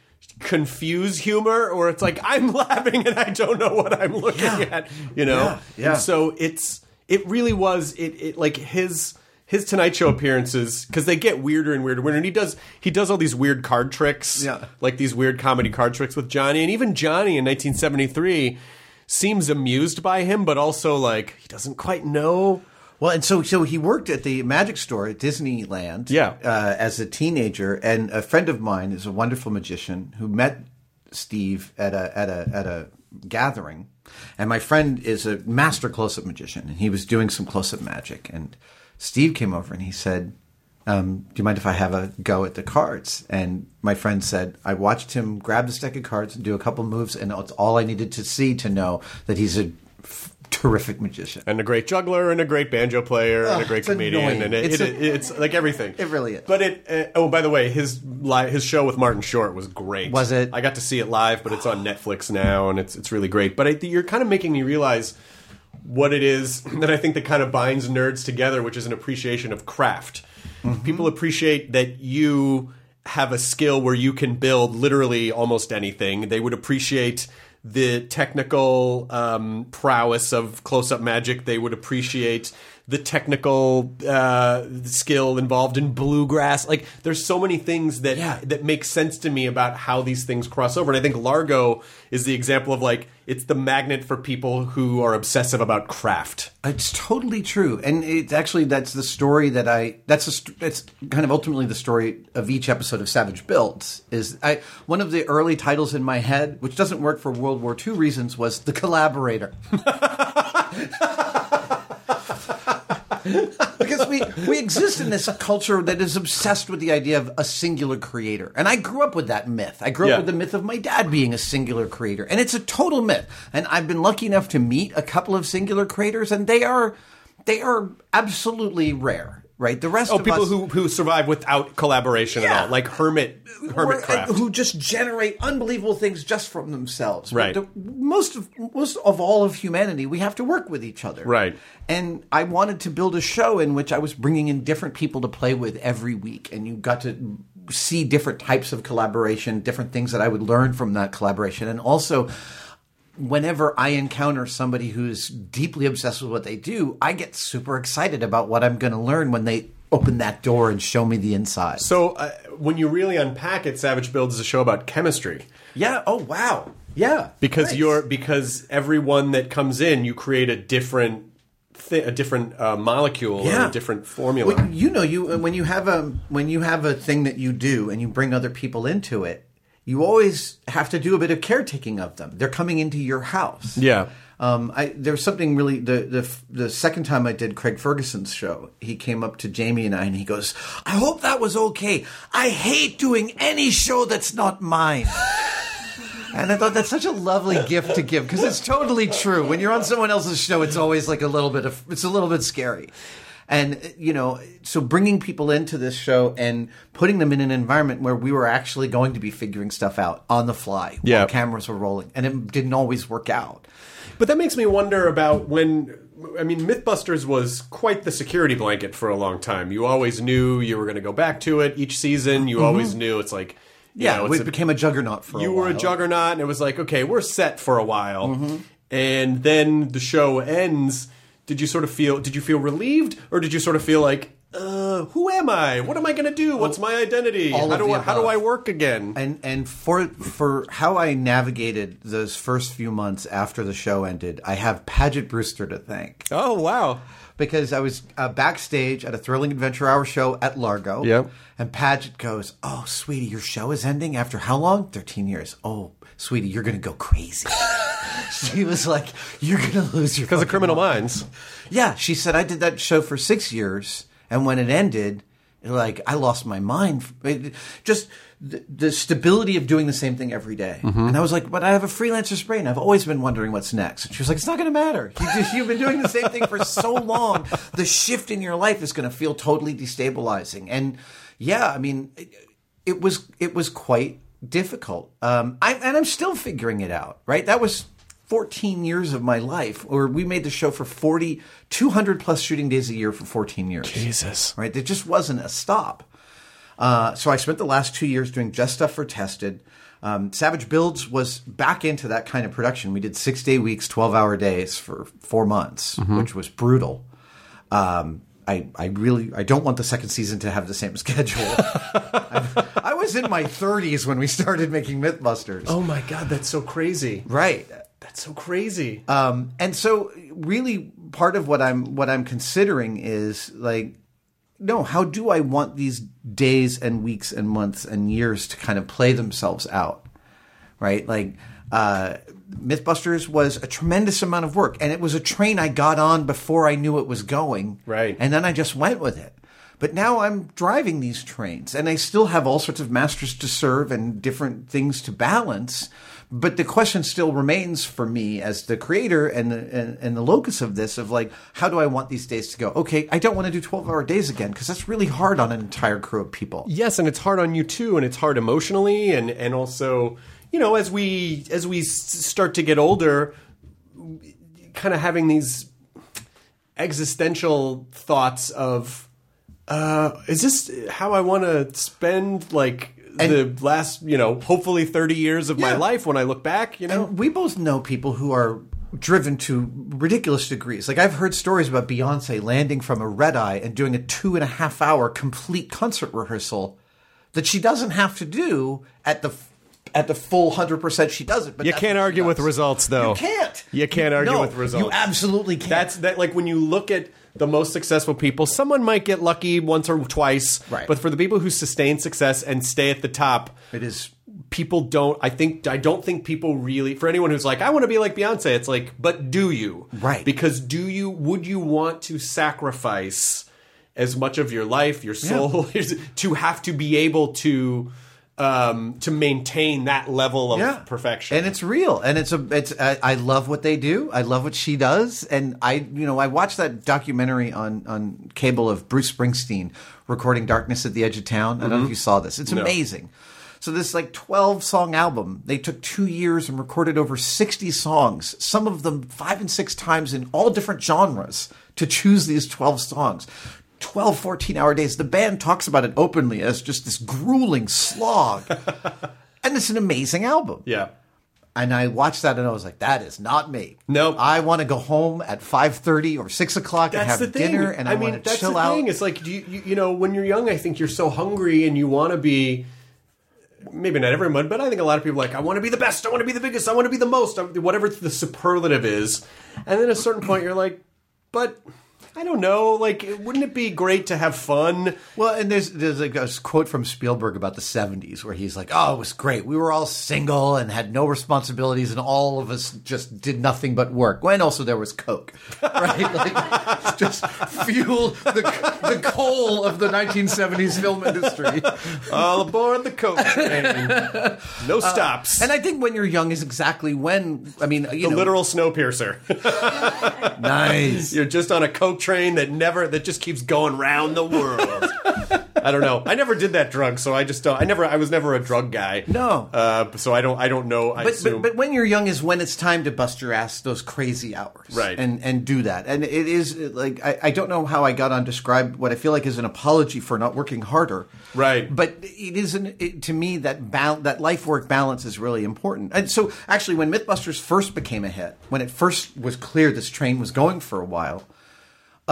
confuse humor or it's like I'm laughing and I don't know what I'm looking at, you know? Yeah, yeah. And so it's it really was it, it like his his Tonight Show appearances because they get weirder and weirder. And he does he does all these weird card tricks, Yeah. like these weird comedy card tricks with Johnny, and even Johnny in 1973 seems amused by him, but also like he doesn't quite know. Well, and so so he worked at the magic store at Disneyland. Yeah. uh, as a teenager, and a friend of mine is a wonderful magician who met Steve at a at a at a gathering, and my friend is a master close up magician, and he was doing some close up magic, and Steve came over and he said. Um, do you mind if I have a go at the cards? And my friend said, I watched him grab the stack of cards and do a couple moves, and it's all I needed to see to know that he's a f- terrific magician. and a great juggler and a great banjo player and a great comedian annoying. and it, It's it, a- it's like everything It really is. but it uh, oh by the way his li- his show with Martin Short was great Was it? I got to see it live but it's on Netflix now and it's it's really great but I, you're kind of making me realize what it is that I think that kind of binds nerds together which is an appreciation of craft Mm-hmm. people appreciate that you have a skill where you can build literally almost anything they would appreciate the technical um, prowess of close-up magic. They would appreciate the technical uh, skill involved in bluegrass. Like, there's so many things that Yeah. that make sense to me about how these things cross over. And I think Largo is the example of like it's the magnet for people who are obsessive about craft. It's totally true, and it's actually that's the story that I. That's a, it's kind of ultimately the story of each episode of Savage Builds. Is I one of the early titles in my head, which doesn't work for World War II reasons, was the Collaborator. because we we exist in this culture that is obsessed with the idea of a singular creator, and I grew up with that myth. I grew Yeah. up with the myth of my dad being a singular creator, and it's a total myth. And I've been lucky enough to meet a couple of singular creators, and they are they are absolutely rare. Right, the rest Oh, of people us, who who survive without collaboration at all, like hermit hermit or- craft. who just generate unbelievable things just from themselves. Right. The- most of most of all of humanity, we have to work with each other. Right. And I wanted to build a show in which I was bringing in different people to play with every week, and you got to see different types of collaboration, different things that I would learn from that collaboration, and also. Whenever I encounter somebody who's deeply obsessed with what they do, I get super excited about what I'm going to learn when they open that door and show me the inside. so uh, when you really unpack it, Savage Builds is a show about chemistry. Yeah. Oh wow. Yeah. because Nice. you're because everyone that comes in you create a different thi- a different uh, molecule or Yeah. a different formula Well, you know, you when you have a when you have a thing that you do and you bring other people into it, you always have to do a bit of caretaking of them. They're coming into your house. Yeah. Um, I, there's something really the, the the second time I did Craig Ferguson's show, he came up to Jamie and I and he goes, "I hope that was okay. I hate doing any show that's not mine." And I thought that's such a lovely gift to give because it's totally true. When you're on someone else's show, it's always like a little bit of it's a little bit scary. And you know, so bringing people into this show and putting them in an environment where we were actually going to be figuring stuff out on the fly Yeah. while cameras were rolling, and it didn't always work out. but that makes me wonder about when i mean mythbusters was quite the security blanket for a long time you always knew you were going to go back to it each season you always knew it's like you Yeah, know, it's a- became a juggernaut for you a were a juggernaut and it was like okay we're set for a while Mm-hmm. and then the show ends did you sort of feel did you feel relieved or did you sort of feel like uh, who am I? What am I going to do? What's my identity? all How do I, how do. I work again? and and for for how I navigated those first few months after the show ended, I have Paget Brewster to thank. oh wow! because I was uh, backstage at a Thrilling Adventure Hour show at Largo. Yep. And Paget goes, "Oh, sweetie, your show is ending after how long? Thirteen years. Oh, sweetie, you're gonna go crazy." she was like, "You're gonna lose your Because of Criminal mind." Minds. Yeah, she said I did that show for six years, and when it ended, like I lost my mind. It- just the, the stability of doing the same thing every day. and I was like, "But I have a freelancer's brain. I've always been wondering what's next." And she was like, "It's not going to matter. You just, you've been doing the same thing for so long. The shift in your life is going to feel totally destabilizing." And yeah, I mean, it, it was it was quite difficult. Um, I, and I'm still figuring it out. Right? That was 14 years of my life, or we made the show for 40, 200 plus shooting days a year for 14 years. Jesus. Right? There just wasn't a stop. Uh, so I spent the last two years doing just stuff for tested. Um, Savage Builds was back into that kind of production. We did six day weeks, 12 hour days for four months, which was brutal. Um, I, I really I don't want the second season to have the same schedule. I, I was in my 30s when we started making MythBusters. Oh my god, that's so crazy. Right. That's so crazy. Um, and so really part of what I'm what I'm considering is like no, how do I want these days and weeks and months and years to kind of play themselves out? Right? Like uh Mythbusters was a tremendous amount of work and it was a train I got on before I knew it was going. Right. And then I just went with it. But now I'm driving these trains and I still have all sorts of masters to serve and different things to balance. But the question still remains for me as the creator and the, and, and the locus of this of like, how do I want these days to go? Okay, I don't want to do 12 hour days again because that's really hard on an entire crew of people. Yes, and it's hard on you too, and it's hard emotionally, and and also, you know, as we as we start to get older, kind of having these existential thoughts of, uh, is this how I want to spend like the last, you know, hopefully thirty years of my life when I look back, you know? And we both know people who are driven to ridiculous degrees. Like I've heard stories about Beyonce landing from a red eye and doing a two and a half hour complete concert rehearsal that she doesn't have to do at the at the full hundred percent she does it. But You can't argue with results, though. You can't. You can't argue No, with results. You absolutely can't. That's that. Like when you look at the most successful people, someone might get lucky once or twice, Right. But for the people who sustain success and stay at the top, it is people don't. I think I don't think people really. For anyone who's like, I want to be like Beyonce, it's like, but do you? Right. Because do you? Would you want to sacrifice as much of your life, your soul, to have to be able to? Um, to maintain that level of perfection, and it's real, and it's a it's. I, I love what they do. I love what she does, and I you know I watched that documentary on on cable of Bruce Springsteen recording "Darkness at the Edge of Town." I don't know if you saw this. It's No. amazing. So this like twelve song album, they took two years and recorded over sixty songs, some of them five and six times in all different genres to choose these twelve songs. 12 14 hour days the band talks about it openly as just this grueling slog and it's an amazing album yeah. and I watched that and I was like, that is not me. Nope. I want to go home at 5.30 or 6 o'clock and have dinner and I, mean, want to that's chill out. It's like, do you, you, you know, when you're young, I think you're so hungry and you want to be. Maybe not everyone, but I think a lot of people are like I want to be the best. I want to be the biggest. I want to be the most. Whatever the superlative is, and then at a certain point, you're like, but I don't know. Like, wouldn't it be great to have fun? Well, and there's there's like a quote from Spielberg about the 70s where he's like, "Oh, it was great. We were all single and had no responsibilities, and all of us just did nothing but work." And also there was coke, right? like just fueled the the coal of the 1970s film industry. All aboard the coke train. No uh, stops. And I think when you're young is exactly when I mean, you the know, literal snowpiercer. nice. You're just on a coke train that never that just keeps going round the world. I don't know. I never did that drug, so I just don't. I never. I was never a drug guy. No. Uh, so I don't. I don't know. I but, assume. but but when you're young is when it's time to bust your ass those crazy hours, Right. And and do that. And it is like I, I don't know how I got on describe what I feel like is an apology for not working harder, Right. But it isn't it, to me that bal- that life work balance is really important. And so actually, when MythBusters first became a hit, when it first was clear this train was going for a while.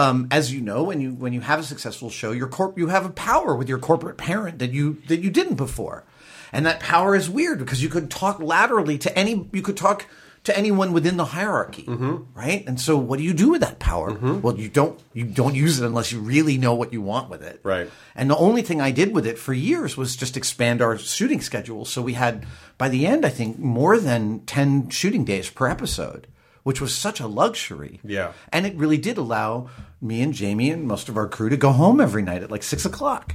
Um, as you know, when you when you have a successful show, your corp you have a power with your corporate parent that you that you didn't before, and that power is weird because you could talk laterally to any you could talk to anyone within the hierarchy, right? And so, what do you do with that power? Well, you don't you don't use it unless you really know what you want with it, Right. And the only thing I did with it for years was just expand our shooting schedule. So we had by the end, I think, more than ten shooting days per episode, which was such a luxury. Yeah. And it really did allow me and Jamie and most of our crew to go home every night at like six o'clock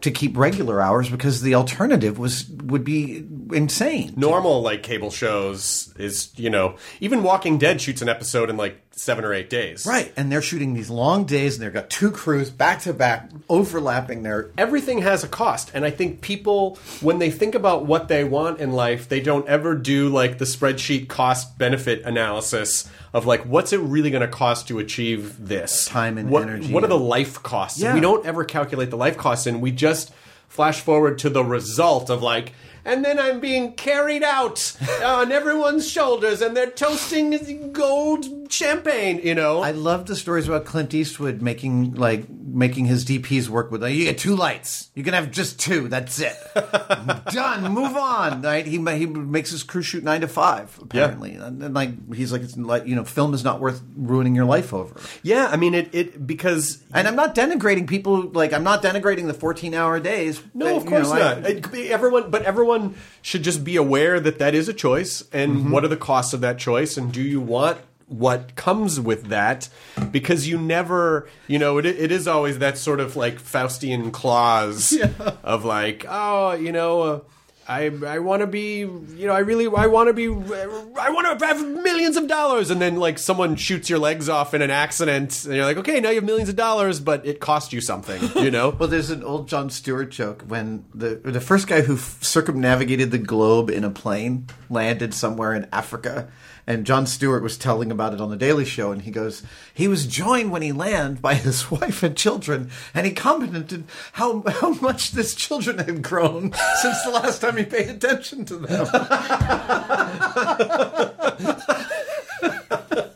to keep regular hours because the alternative was would be insane. normal like cable shows is you know even Walking Dead shoots an episode in like seven or eight days. Right. And they're shooting these long days and they've got two crews back to back overlapping their everything has a cost and i think people when they think about what they want in life they don't ever do like the spreadsheet cost benefit analysis of like what's it really going to cost to achieve this Time and what, energy what are the life costs Yeah. we don't ever calculate the life costs and we just flash forward to the result of like and then I'm being carried out on everyone's shoulders, and they're toasting gold champagne. You know, I love the stories about Clint Eastwood making like making his DPs work with. Like, you get two lights. You can have just two. That's it. Done. Move on. Right? He he makes his crew shoot nine to five. Apparently, and, and like he's like it's like you know, film is not worth ruining your life over. yeah. I mean, it it because And I'm not denigrating people. Like I'm not denigrating the 14 hour days. No, of You course know, I- not. Be everyone, but everyone should just be aware that that is a choice, and Mm-hmm. what are the costs of that choice, and do you want what comes with that? Because you never, you know, it, it is always that sort of like Faustian clause of like, oh, you know. Uh, I, I want to be you know I really I want to be I want to have millions of dollars. And then like someone shoots your legs off in an accident and you're like okay now you have millions of dollars but it cost you something you know? Well, there's an old Jon Stewart joke when the the first guy who circumnavigated the globe in a plane landed somewhere in Africa, and Jon Stewart was telling about it on the Daily Show, and he goes, he was joined when he landed by his wife and children, and he commented how how much his children had grown since the last time he paid attention to them.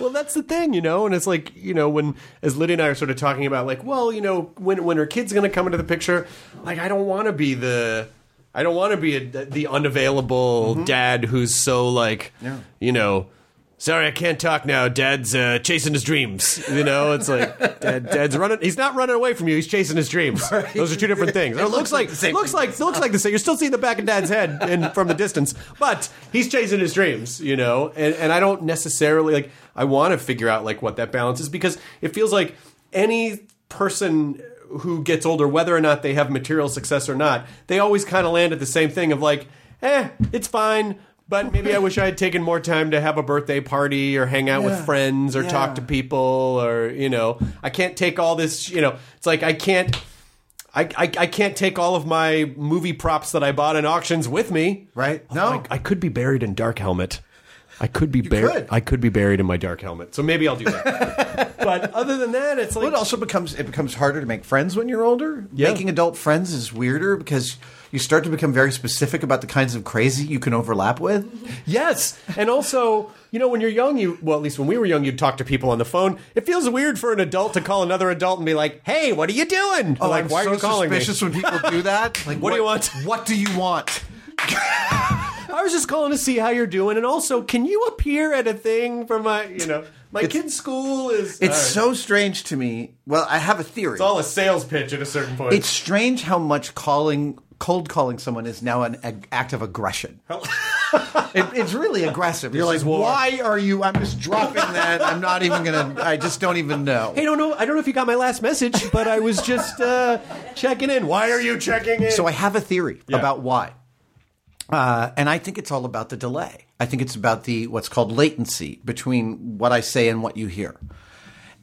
Well, that's the thing, you know, and it's like, you know, when as Lydia and I are sort of talking about, like, well, you know, when when her kid's going to come into the picture, like, I don't want to be the, I don't want to be a, the unavailable dad who's so like, Yeah. you know. Sorry, I can't talk now. Dad's uh, chasing his dreams. You know, it's like Dad, Dad's running. He's not running away from you. He's chasing his dreams. Those are two different things. It, looks like the same looks thing. like looks like the same. You're still seeing the back of Dad's head and from the distance, but he's chasing his dreams. You know, and and I don't necessarily like. I want to figure out like what that balance is because it feels like any person who gets older, whether or not they have material success or not, they always kind of land at the same thing of like, eh, it's fine. But maybe I wish I had taken more time to have a birthday party or hang out with friends or talk to people or you know I can't take all this you know it's like I can't I, I, I can't take all of my movie props that I bought in auctions with me Right? No. I, I could be buried in dark helmet I could be buried could. I could be buried in my dark helmet so maybe I'll do that but other than that it's like Well, it also becomes it becomes harder to make friends when you're older. Yeah. Making adult friends is weirder because you start to become very specific about the kinds of crazy you can overlap with. Yes, and also, you know, when you're young, you well, at least when we were young, you'd talk to people on the phone. It feels weird for an adult to call another adult and be like, "Hey, what are you doing?" Oh, like, Oh, I'm why so are you calling me? suspicious when people do that. Like, What do you want? What do you want? I was just calling to see how you're doing, and also, can you appear at a thing for my, you know, my kid's school is. It's all right. so strange to me. Well, I have a theory. It's all a sales pitch at a certain point. It's strange how much calling cold calling someone is now an ag- act of aggression. It, it's really aggressive. You're like, is war. why are you? I'm just dropping that. I'm not even gonna. I just don't even know. Hey, don't know. I don't know if you got my last message, but I was just uh, checking in. Why are you checking in? So I have a theory about why. Uh, and I think it's all about the delay. I think it's about the what's called latency between what I say and what you hear.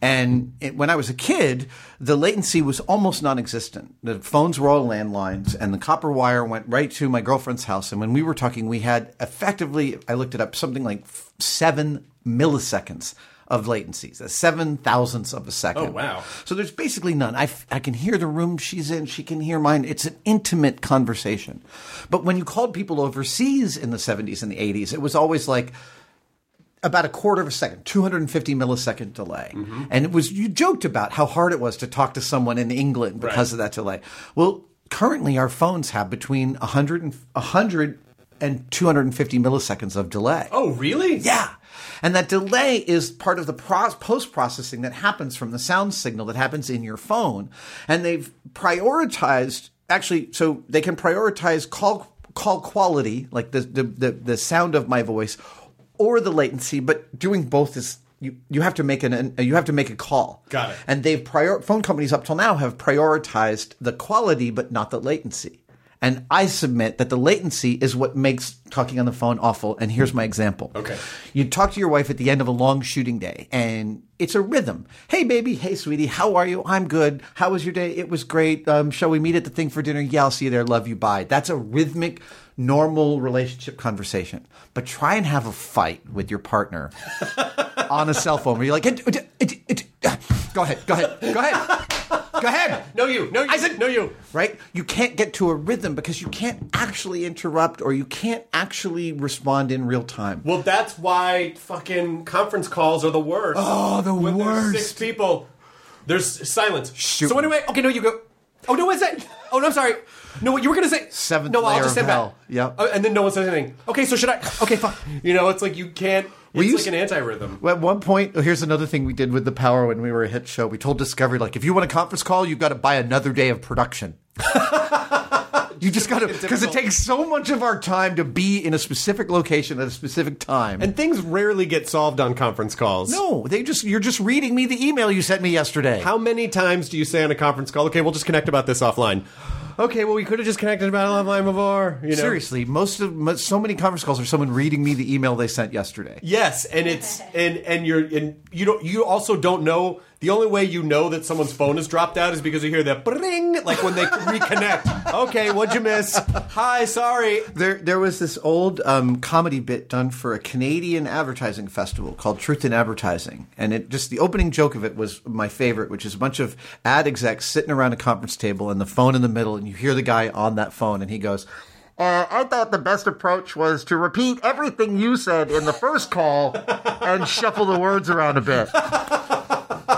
And it, when I was a kid, the latency was almost non-existent. The phones were all landlines, and the copper wire went right to my girlfriend's house. And when we were talking, we had effectively, I looked it up, something like seven milliseconds of latencies, a seven thousandths of a second. Oh, wow. So there's basically none. I, f- I can hear the room she's in. She can hear mine. It's an intimate conversation. But when you called people overseas in the 70s and the 80s, it was always like about a quarter of a second, 250 millisecond delay. Mm-hmm. And it was, you joked about how hard it was to talk to someone in England because of that delay. Well, currently our phones have between 100 and, 100 and 250 milliseconds of delay. oh, really? Yeah. And that delay is part of the pro- post processing that happens from the sound signal that happens in your phone. And they've prioritized, actually, so they can prioritize call, call quality, like the, the, the, the sound of my voice, or the latency, but doing both is. You, you have to make an, an you have to make a call. Got it. And they've prior phone companies up till now have prioritized the quality but not the latency. And I submit that the latency is what makes talking on the phone awful. And here's my example. Okay. You talk to your wife at the end of a long shooting day and it's a rhythm. Hey, baby. Hey, sweetie. How are you? I'm good. How was your day? It was great. Um, shall we meet at the thing for dinner? Yeah, I'll see you there. Love you. Bye. That's a rhythmic, normal relationship conversation. But try and have a fight with your partner on a cell phone where you're like, "It- it- it- it- go ahead, go ahead, go ahead. Go ahead. No, you. No, you. I said no, you. Right? You can't get to a rhythm because you can't actually interrupt or you can't actually respond in real time. Well, that's why fucking conference calls are the worst. Oh, the when There's six people. There's silence. Shoot. So anyway, okay, no, you go. Oh no, what's that? Oh no, I'm sorry. No, what you were gonna say? Seventh No, I'll layer just of stand hell. back. Yep. Oh, and then no one says anything. Okay, so should I? Okay, fine. You know, it's like you can't. It's We like an anti-rhythm. At one point, oh, here's another thing we did with the power when we were a hit show. We told Discovery, like, if you want a conference call, you've got to buy another day of production. you just got to, because it takes so much of our time to be in a specific location at a specific time. And things rarely get solved on conference calls. no, they just, you're just reading me the email you sent me yesterday. How many times do you say on a conference call, okay, we'll just connect about this offline? Okay, well, we could have just connected about it offline before. You know? Seriously, most of so many conference calls are someone reading me the email they sent yesterday. Yes, and it's and and you're and you don't you also don't know the only way you know that someone's phone is dropped out is because you hear that bring like when they reconnect. Okay, what'd you miss? Hi, sorry. There, there was this old um, comedy bit done for a Canadian advertising festival called Truth in Advertising, and it just the opening joke of it was my favorite, which is a bunch of ad execs sitting around a conference table and the phone in the middle, and you hear the guy on that phone, and he goes. Uh, I thought the best approach was to repeat everything you said in the first call and shuffle the words around a bit. I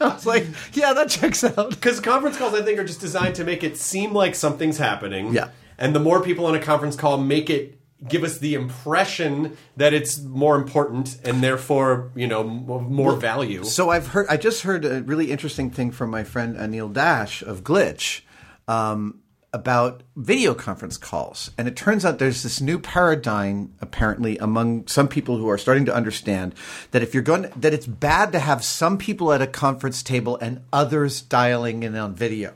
was like, yeah, that checks out. Because conference calls, I think, are just designed to make it seem like something's happening. Yeah. And the more people on a conference call make it give us the impression that it's more important and therefore, you know, more value. So I've heard. I just heard a really interesting thing from my friend Anil Dash of Glitch um, about video conference calls, and it turns out there's this new paradigm apparently among some people who are starting to understand that if you're going that it's bad to have some people at a conference table and others dialing in on video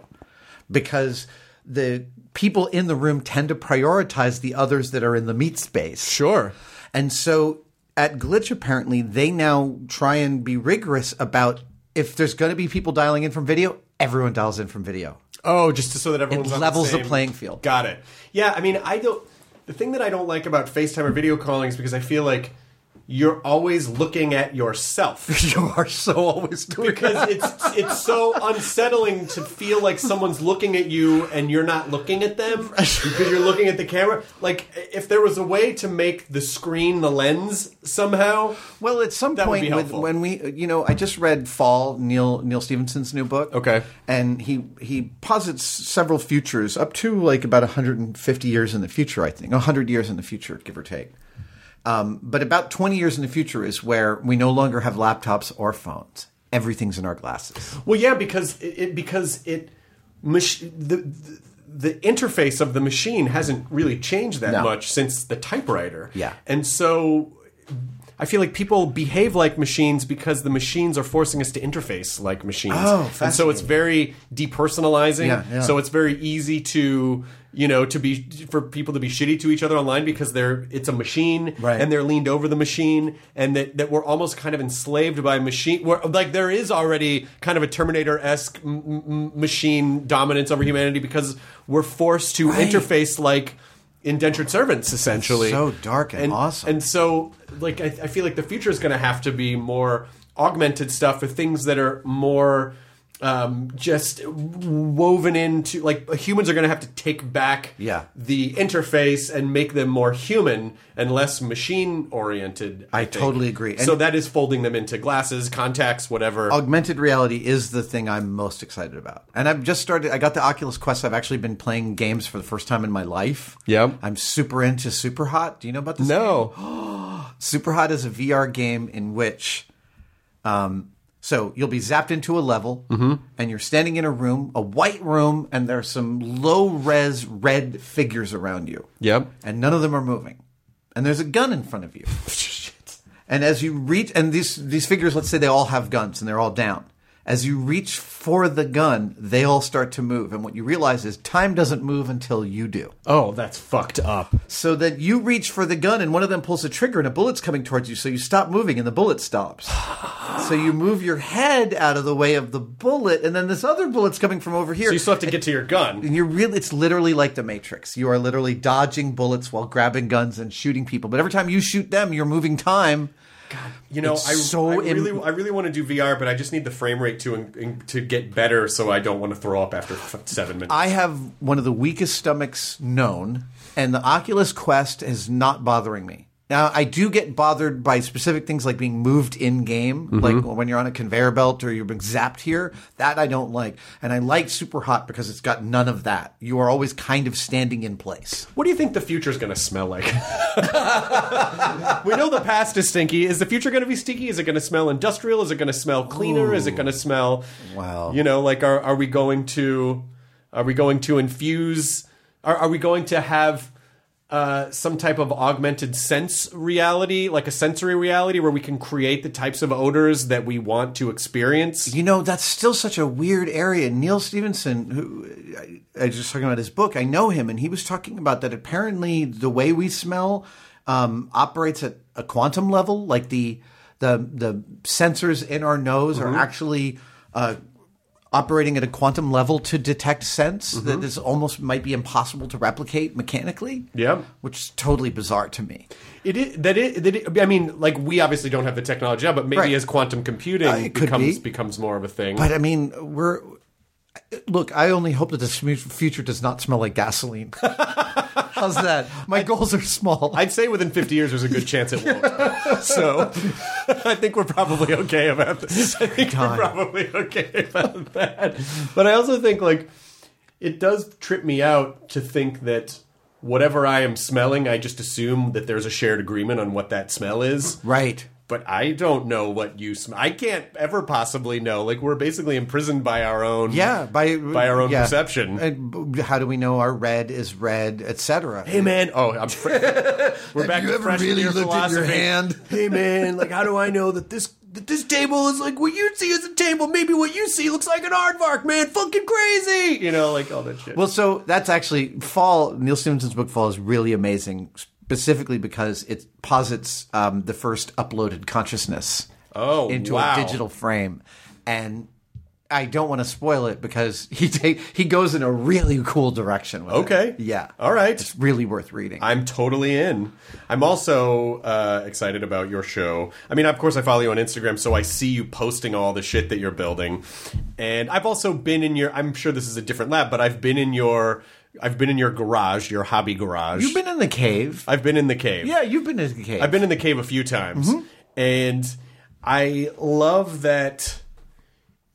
because the people in the room tend to prioritize the others that are in the meet space. Sure. And so at Glitch, apparently, they now try and be rigorous about if there's going to be people dialing in from video, everyone dials in from video. Oh, just to, so that everyone's on levels the same- playing field. Got it. Yeah, I mean, I don't. The thing that I don't like about FaceTime or video calling is because I feel like you're always looking at yourself. You are so always doing because it's it's so unsettling to feel like someone's looking at you and you're not looking at them because you're looking at the camera. Like if there was a way to make the screen the lens somehow. Well, at some point, with, when we, you know, I just read Fall, Neil Neal Stephenson's new book. Okay. and he he posits several futures up to like about 150 years in the future. I think 100 years in the future, give or take. Um, but about 20 years in the future is where we no longer have laptops or phones. Everything's in our glasses. Well, yeah, because it, because it mach- the, the the interface of the machine hasn't really changed that No. much since the typewriter. Yeah. and so. I feel like people behave like machines because the machines are forcing us to interface like machines. Oh, and so it's very depersonalizing. Yeah, yeah. So it's very easy to you know to be for people to be shitty to each other online because they're it's a machine Right. and they're leaned over the machine and that, that we're almost kind of enslaved by machine where like there is already kind of a terminator-esque m- m- machine dominance over humanity because we're forced to Right. interface like indentured servants essentially so dark and awesome. and so like I, I feel like the future is going to have to be more augmented stuff for things that are more um, just woven into like humans are going to have to take back Yeah. the interface and make them more human and less machine oriented. I think. totally agree. so that is folding them into glasses, contacts, whatever. Augmented reality is the thing I'm most excited about. And I've just started, I got the Oculus Quest. I've actually been playing games for the first time in my life. Yeah, I'm super into Super Hot. Do you know about this? no, Super Hot is a VR game in which, um, so you'll be zapped into a level, mm-hmm. and you're standing in a room, a white room, and there's some low res red figures around you. Yep. And none of them are moving. And there's a gun in front of you. And as you reach, and these these figures, let's say they all have guns and they're all down. As you reach for the gun, they all start to move, and what you realize is time doesn't move until you do. oh, that's fucked up. So that you reach for the gun, and one of them pulls the trigger, and a bullet's coming towards you. So you stop moving, and the bullet stops. so you move your head out of the way of the bullet, and then this other bullet's coming from over here. So you still have to get to your gun. and you're really, it's literally like the Matrix. You are literally dodging bullets while grabbing guns and shooting people. But every time you shoot them, you're moving time. You know, It's I, so I really, im- I really want to do VR, but I just need the frame rate to in, to get better, so I don't want to throw up after f- seven minutes. I have one of the weakest stomachs known, and the Oculus Quest is not bothering me. Now, I do get bothered by specific things like being moved in game, Mm-hmm. like when you're on a conveyor belt or you're being zapped here. That I don't like. And I like Super Hot because it's got none of that. You are always kind of standing in place. what do you think the future is going to smell like? we know the past is stinky. Is the future going to be stinky? Is it going to smell industrial? Is it going to smell cleaner? Is it going to smell? Wow. You know, like are are we going to are we going to infuse? Are are we going to have? Uh, some type of augmented sense reality, like a sensory reality, where we can create the types of odors that we want to experience. You know, that's still such a weird area. Neal Stephenson, who I, I was just talking about his book, I know him, and he was talking about that apparently the way we smell um, operates at a quantum level. Like the the the sensors in our nose are actually uh, operating at a quantum level to detect sense that is almost might be impossible to replicate mechanically. Yeah. which is totally bizarre to me. It is that it, that it, I mean, like we obviously don't have the technology now, but maybe Right. as quantum computing Uh, becomes be. becomes more of a thing. But I mean, we're look. I only hope that the future does not smell like gasoline. How's that? My goals are small. I'd say within 50 years, there's a good chance it won't. so I think we're probably okay about this. Oh I think God. we're probably okay about that. But I also think, like, it does trip me out to think that whatever I am smelling, I just assume that there's a shared agreement on what that smell is. right. But I don't know what you. I can't ever possibly know. Like, we're basically imprisoned by our own. Yeah, by By our own yeah. perception. And how do we know our red is red, etc.? Hey man, oh, I'm fr- we're back you to ever really looked at your hand? Hey man, like how do I know that this that this table is like what you see as a table? Maybe what you see looks like an aardvark, man. Fucking crazy, you know, like all that shit. Well, so that's actually Fall. Neal Stephenson's book Fall is really amazing, specifically because it posits um, the first uploaded consciousness Oh, into wow. a digital frame, and I don't want to spoil it because he take he goes in a really cool direction. With it. Okay. it. yeah, All right. it's really worth reading. I'm totally in. I'm also uh, excited about your show. I mean, of course, I follow you on Instagram, so I see you posting all the shit that you're building. And I've also been in your. I'm sure this is a different lab, but I've been in your. I've been in your garage, your hobby garage. You've been in the cave. I've been in the cave. yeah, you've been in the cave. I've been in the cave a few times, mm-hmm. and I love that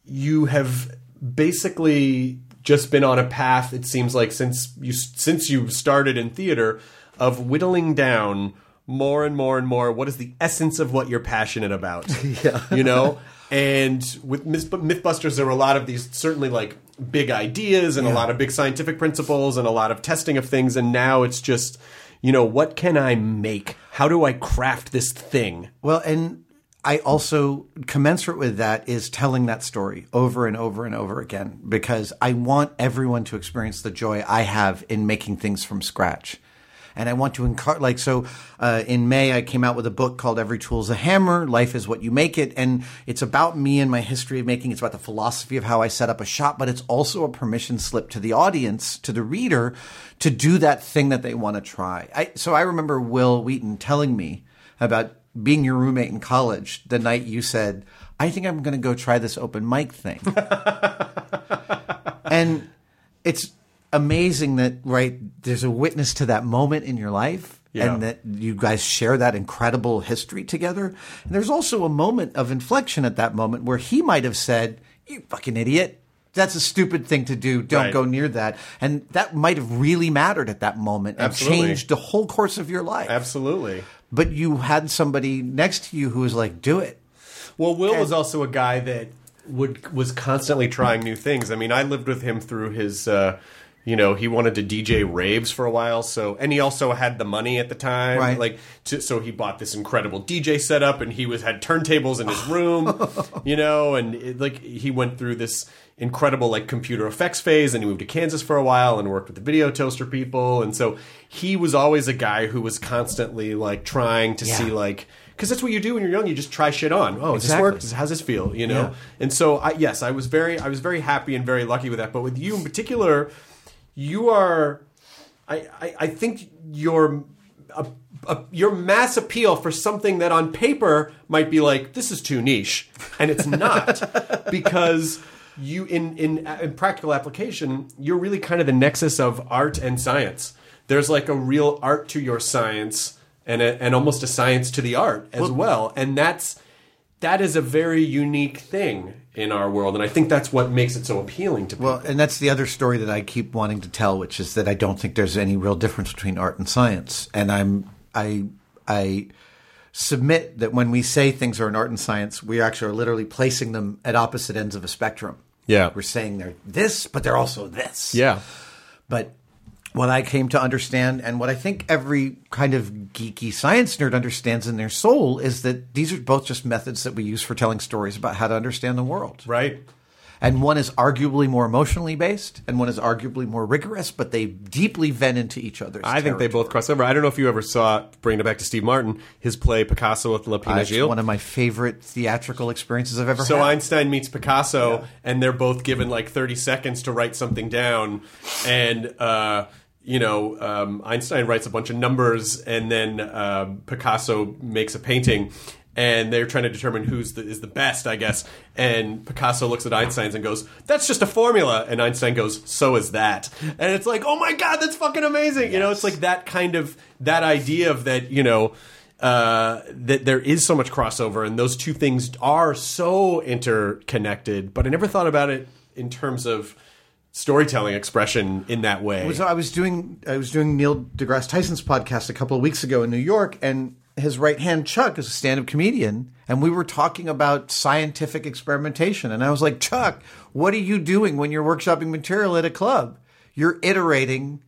you have basically just been on a path. It seems like since you since you started in theater of whittling down more and more and more. What is the essence of what you're passionate about? yeah, you know. And with MythBusters, there were a lot of these certainly like big ideas and a lot of big scientific principles and a lot of testing of things. And now it's just, you know, what can I make? How do I craft this thing? Well, and I also commensurate with that is telling that story over and over and over again because I want everyone to experience the joy I have in making things from scratch. And I want to encourage, like, so uh, in May, I came out with a book called Every Tool's a Hammer Life is What You Make It. And it's about me and my history of making. It's about the philosophy of how I set up a shop, but it's also a permission slip to the audience, to the reader, to do that thing that they want to try. I, so I remember Wil Wheaton telling me about being your roommate in college the night you said, I think I'm going to go try this open mic thing. and it's amazing that, right, there's a witness to that moment in your life. Yeah. And that you guys share that incredible history together. And there's also a moment of inflection at that moment where he might have said, You fucking idiot. That's a stupid thing to do. Don't Right. go near that. And that might have really mattered at that moment and Absolutely. changed the whole course of your life Absolutely. but you had somebody next to you who was like, "Do it." Well, Will was also a guy that would was constantly trying new things. I mean, I lived with him through his. Uh, you know, he wanted to DJ raves for a while, so and he also had the money at the time, Right. like to, so he bought this incredible DJ setup, and he was had turntables in his room, you know, and it, like he went through this incredible like computer effects phase, and he moved to Kansas for a while and worked with the video toaster people, and so he was always a guy who was constantly like trying to Yeah. see like because that's what you do when you're young. You just try shit on. Oh, does this work? How's this feel? You know. Yeah. And so, I, yes, I was very, I was very happy and very lucky with that. But with you in particular, you are, I, I, I think you're a uh, your mass appeal for something that on paper might be like this is too niche, and it's not. Because you in in in practical application you're really kind of the nexus of art and science. There's like a real art to your science and a, and almost a science to the art as well, and that's that is a very unique thing in our world, and I think that's what makes it so appealing to people. Well, and that's the other story that I keep wanting to tell, which is that I don't think there's any real difference between art and science. And I'm I I submit that when we say things are in art and science, we actually are literally placing them at opposite ends of a spectrum. Yeah. We're saying they're this, but they're also this. yeah, But what I came to understand, and what I think every kind of geeky science nerd understands in their soul, is that these are both just methods that we use for telling stories about how to understand the world. right. And one is arguably more emotionally based, and one is arguably more rigorous, but they deeply vent into each other's. I think they both cross over. I don't know if you ever saw, bringing it back to Steve Martin, his play Picasso with La Uh, Pina Gil. one of my favorite theatrical experiences I've ever So had. Einstein meets Picasso, and they're both given like 30 seconds to write something down. And, uh, you know, um, Einstein writes a bunch of numbers, and then um Picasso makes a painting. And they're trying to determine who's the, is the best, I guess. And Picasso looks at Einstein's and goes, "That's just a formula." And Einstein goes, "So is that." And it's like, "Oh my god, that's fucking amazing!" You know, it's like that kind of that idea of that. You know, uh, that there is so much crossover and those two things are so interconnected. But I never thought about it in terms of storytelling expression in that way. So I was doing I was doing Neil deGrasse Tyson's podcast a couple of weeks ago in New York, and his right hand Chuck is a stand up comedian, and we were talking about scientific experimentation, and I was like, Chuck, what are you doing when you're workshopping material at a club? You're iterating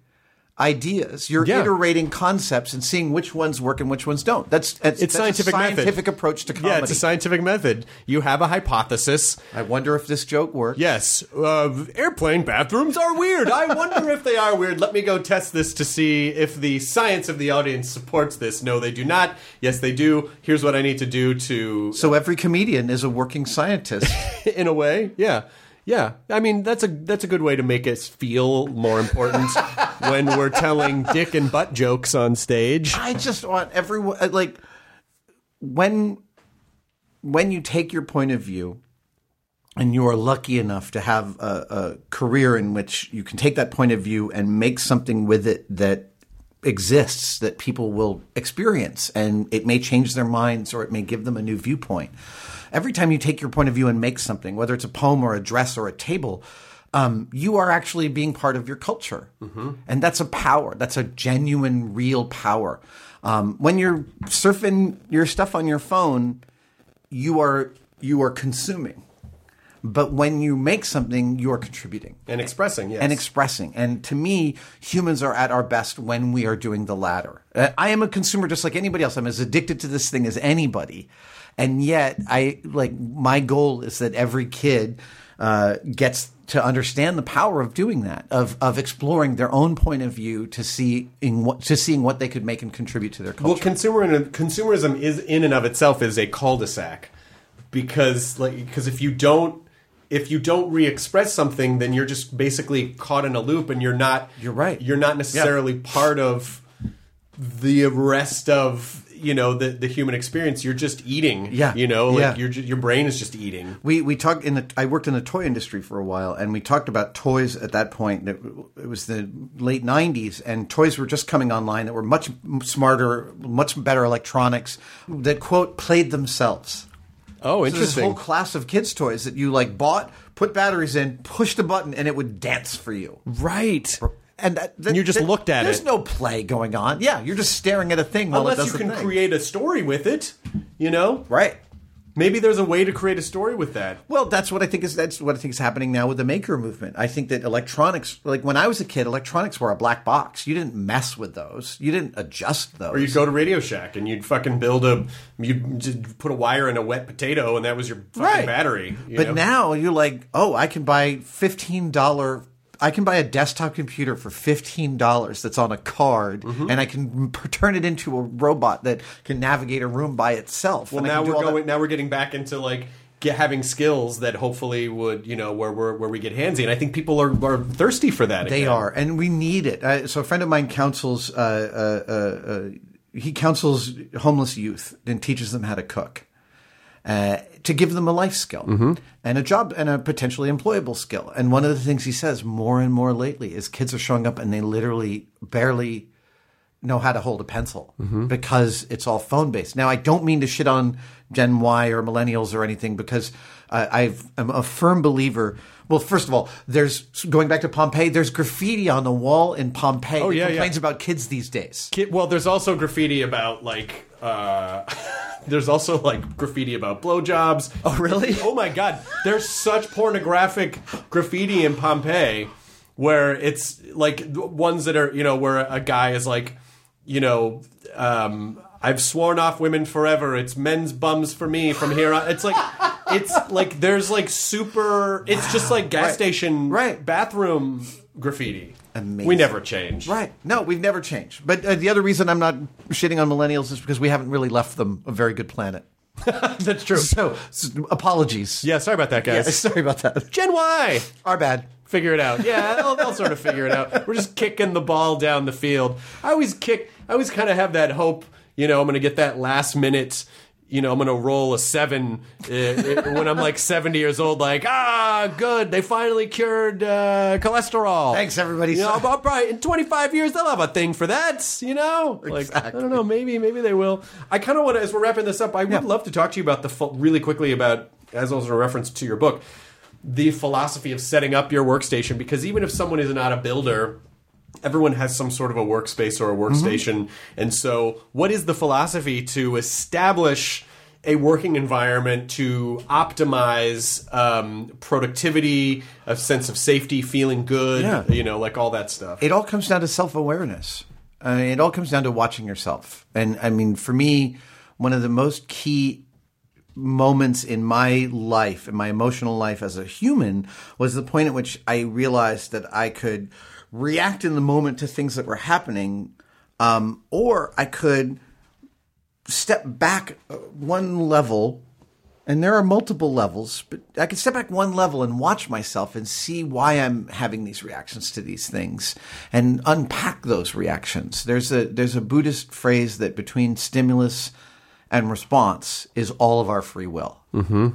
ideas. You're Yeah. iterating concepts and seeing which ones work and which ones don't. That's, that's it's that's scientific a method. scientific approach to comedy. Yeah, it's a scientific method. You have a hypothesis. I wonder if this joke works. Yes, uh, airplane bathrooms are weird. I wonder if they are weird. Let me go test this to see if the science of the audience supports this. No, they do not. Yes, they do. Here's what I need to do to So every comedian is a working scientist. in a way. Yeah. Yeah. I mean, that's a that's a good way to make us feel more important when we're telling dick and butt jokes on stage. I just want everyone uh, like when when you take your point of view and you are lucky enough to have a, a career in which you can take that point of view and make something with it that exists that people will experience and it may change their minds or it may give them a new viewpoint. Every time you take your point of view and make something, whether it's a poem or a dress or a table, um, you are actually being part of your culture. And that's a power. That's a genuine, real power. Um, when you're surfing your stuff on your phone, you are you are consuming. But when you make something, you are contributing And expressing, yes. and expressing. And to me, humans are at our best when we are doing the latter. Uh, I am a consumer just like anybody else. I'm as addicted to this thing as anybody. And yet, I like my goal is that every kid uh, gets to understand the power of doing that, of of exploring their own point of view to see in what to seeing what they could make and contribute to their culture. Well, consumer consumerism is in and of itself is a cul-de-sac because like because if you don't if you don't re-express something, then you're just basically caught in a loop, and you're not. You're right. You're not necessarily part of the rest of you know the the human experience. You're just eating. Yeah. You know, like Yeah. your your brain is just eating. We we talked in the. I worked in the toy industry for a while, and we talked about toys at that point. It, it was the late '90s, and toys were just coming online that were much smarter, much better electronics that quote played themselves. Oh, So this whole class of kids' toys that you like bought, put batteries in, pushed a button, and it would dance for you. right. And, that, that- And you just that- looked at there's it. There's no play going on. Yeah, you're just staring at a thing Unless you can create a story with it, you know. right. Maybe there's a way to create a story with that. Well, that's what I think is that's what I think is happening now with the maker movement. I think that electronics, like when I was a kid, electronics were a black box. You didn't mess with those. You didn't adjust those. Or you'd go to Radio Shack and you'd fucking build a, you'd put a wire in a wet potato and that was your fucking Right. battery. you but know? now you're like, oh, I can buy fifteen dollar. I can buy a desktop computer for fifteen dollars that's on a card, Mm-hmm. and I can turn it into a robot that can navigate a room by itself. well, now we're all that- going, now we're getting back into like get having skills that hopefully would, you know, where we're, where we get handsy. And I think people are, are thirsty for that. They again. are, and we need it. Uh, so a friend of mine counsels uh, uh, uh, uh, he counsels homeless youth and teaches them how to cook. Uh, to give them a life skill and a job and a potentially employable skill. And one of the things he says more and more lately is kids are showing up and they literally barely know how to hold a pencil because it's all phone based. Now, I don't mean to shit on Gen Y or millennials or anything because uh, I've, I'm a firm believer. Well, first of all, there's going back to Pompeii. There's graffiti on the wall in Pompeii. Oh, yeah, yeah. complains about kids these days. Ki- Well, there's also graffiti about like. Uh, there's also like graffiti about blowjobs. Oh, really? Oh my god, there's such pornographic graffiti in Pompeii where it's like ones that are you know where a guy is like, you know, um, I've sworn off women forever. It's men's bums for me from here on. It's like. It's like there's like super. It's just like gas Right. station Right. bathroom graffiti. Amazing. We never change. Right. No, we've never changed. But uh, the other reason I'm not shitting on millennials is because we haven't really left them a very good planet. That's true. So, s apologies. Yeah, sorry about that, Yeah, guys. sorry about that. Gen Y, Our bad. figure it out. Yeah, they'll, they'll sort of figure it out. We're just kicking the ball down the field. I always kick. I always kind of have that hope. You know, I'm going to get that last minute. You know, I'm going to roll a seven uh, uh, when I'm like 70 years old. Like, ah, good, they finally cured uh, cholesterol. Thanks, everybody. You know, I'll probably in 25 years they'll have a thing for that. You know, like I don't know, maybe maybe they will. I kind of want to, as we're wrapping this up, I would love to talk to you about the ph- really quickly about as also a reference to your book, the philosophy of setting up your workstation. Because even if someone is not a builder. Everyone has some sort of a workspace or a workstation. And so, what is the philosophy to establish a working environment to optimize um, productivity, a sense of safety, feeling good, Yeah. you know, like all that stuff. It all comes down to self awareness. Uh, it all comes down to watching yourself. And I mean, for me, one of the most key moments in my life, in my emotional life as a human, was the point at which I realized that I could react in the moment to things that were happening, um, or I could step back uh, one level and there are multiple levels, but I could step back one level and watch myself and see why I'm having these reactions to these things and unpack those reactions. There's a there's a Buddhist phrase that between stimulus and response is all of our free will. Mm-hmm.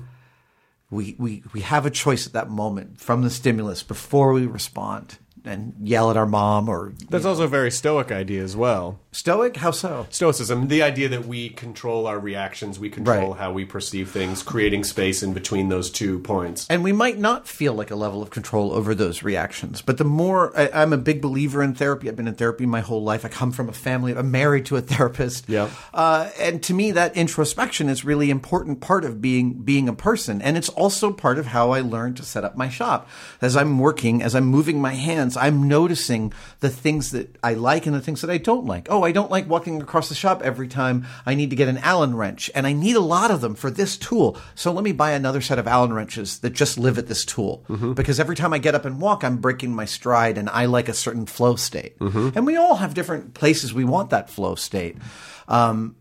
We, we we have a choice at that moment from the stimulus before we respond and yell at our mom or That's also a very stoic idea as well. Stoic. How so? Stoicism, the idea that we control our reactions, we control Right. how we perceive things, creating space in between those two points. And we might not feel like a level of control over those reactions. But the more I, I'm a big believer in therapy, I've been in therapy my whole life. I come from a family, I'm married to a therapist. Yeah. Uh, and to me, that introspection is really important part of being being a person, and it's also part of how I learned to set up my shop. As I'm working, as I'm moving my hands, I'm noticing the things that I like and the things that I don't like. Oh, I don't like walking across the shop every time I need to get an Allen wrench, and I need a lot of them for this tool. So let me buy another set of Allen wrenches that just live at this tool, because every time I get up and walk, I'm breaking my stride, and I like a certain flow state. And we all have different places we want that flow state. Um,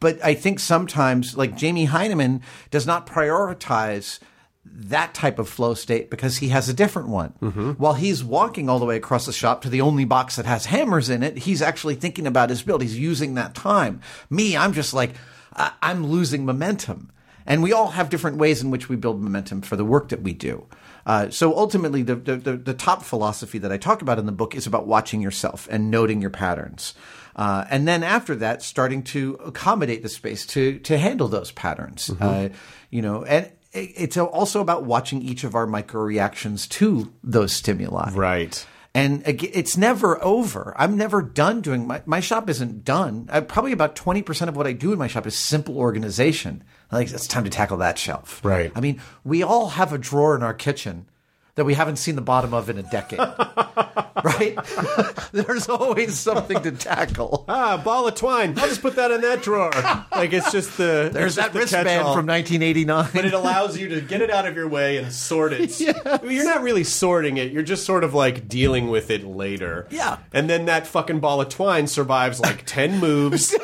but I think sometimes, like Jamie Hyneman, does not prioritize that type of flow state because he has a different one. While he's walking all the way across the shop to the only box that has hammers in it, he's actually thinking about his build. He's using that time. Me, I'm just like, I- I'm losing momentum. And we all have different ways in which we build momentum for the work that we do. Uh, so ultimately, the, the, the, the top philosophy that I talk about in the book is about watching yourself and noting your patterns. Uh, and then after that, starting to accommodate the space to, to handle those patterns. Uh, you know, and it's also about watching each of our micro reactions to those stimuli. Right. And it's never over. I'm never done doing my, my shop isn't done. I, probably about 20% of what I do in my shop is simple organization. Like it's time to tackle that shelf. Right. I mean, we all have a drawer in our kitchen that we haven't seen the bottom of in a decade. right? There's always something to tackle. Ah, ball of twine. I'll just put that in that drawer. Like it's just the There's just that the wristband from 1989. But it allows you to get it out of your way and sort it. You're not really sorting it. You're just sort of like dealing with it later. Yeah. And then that fucking ball of twine survives like 10 moves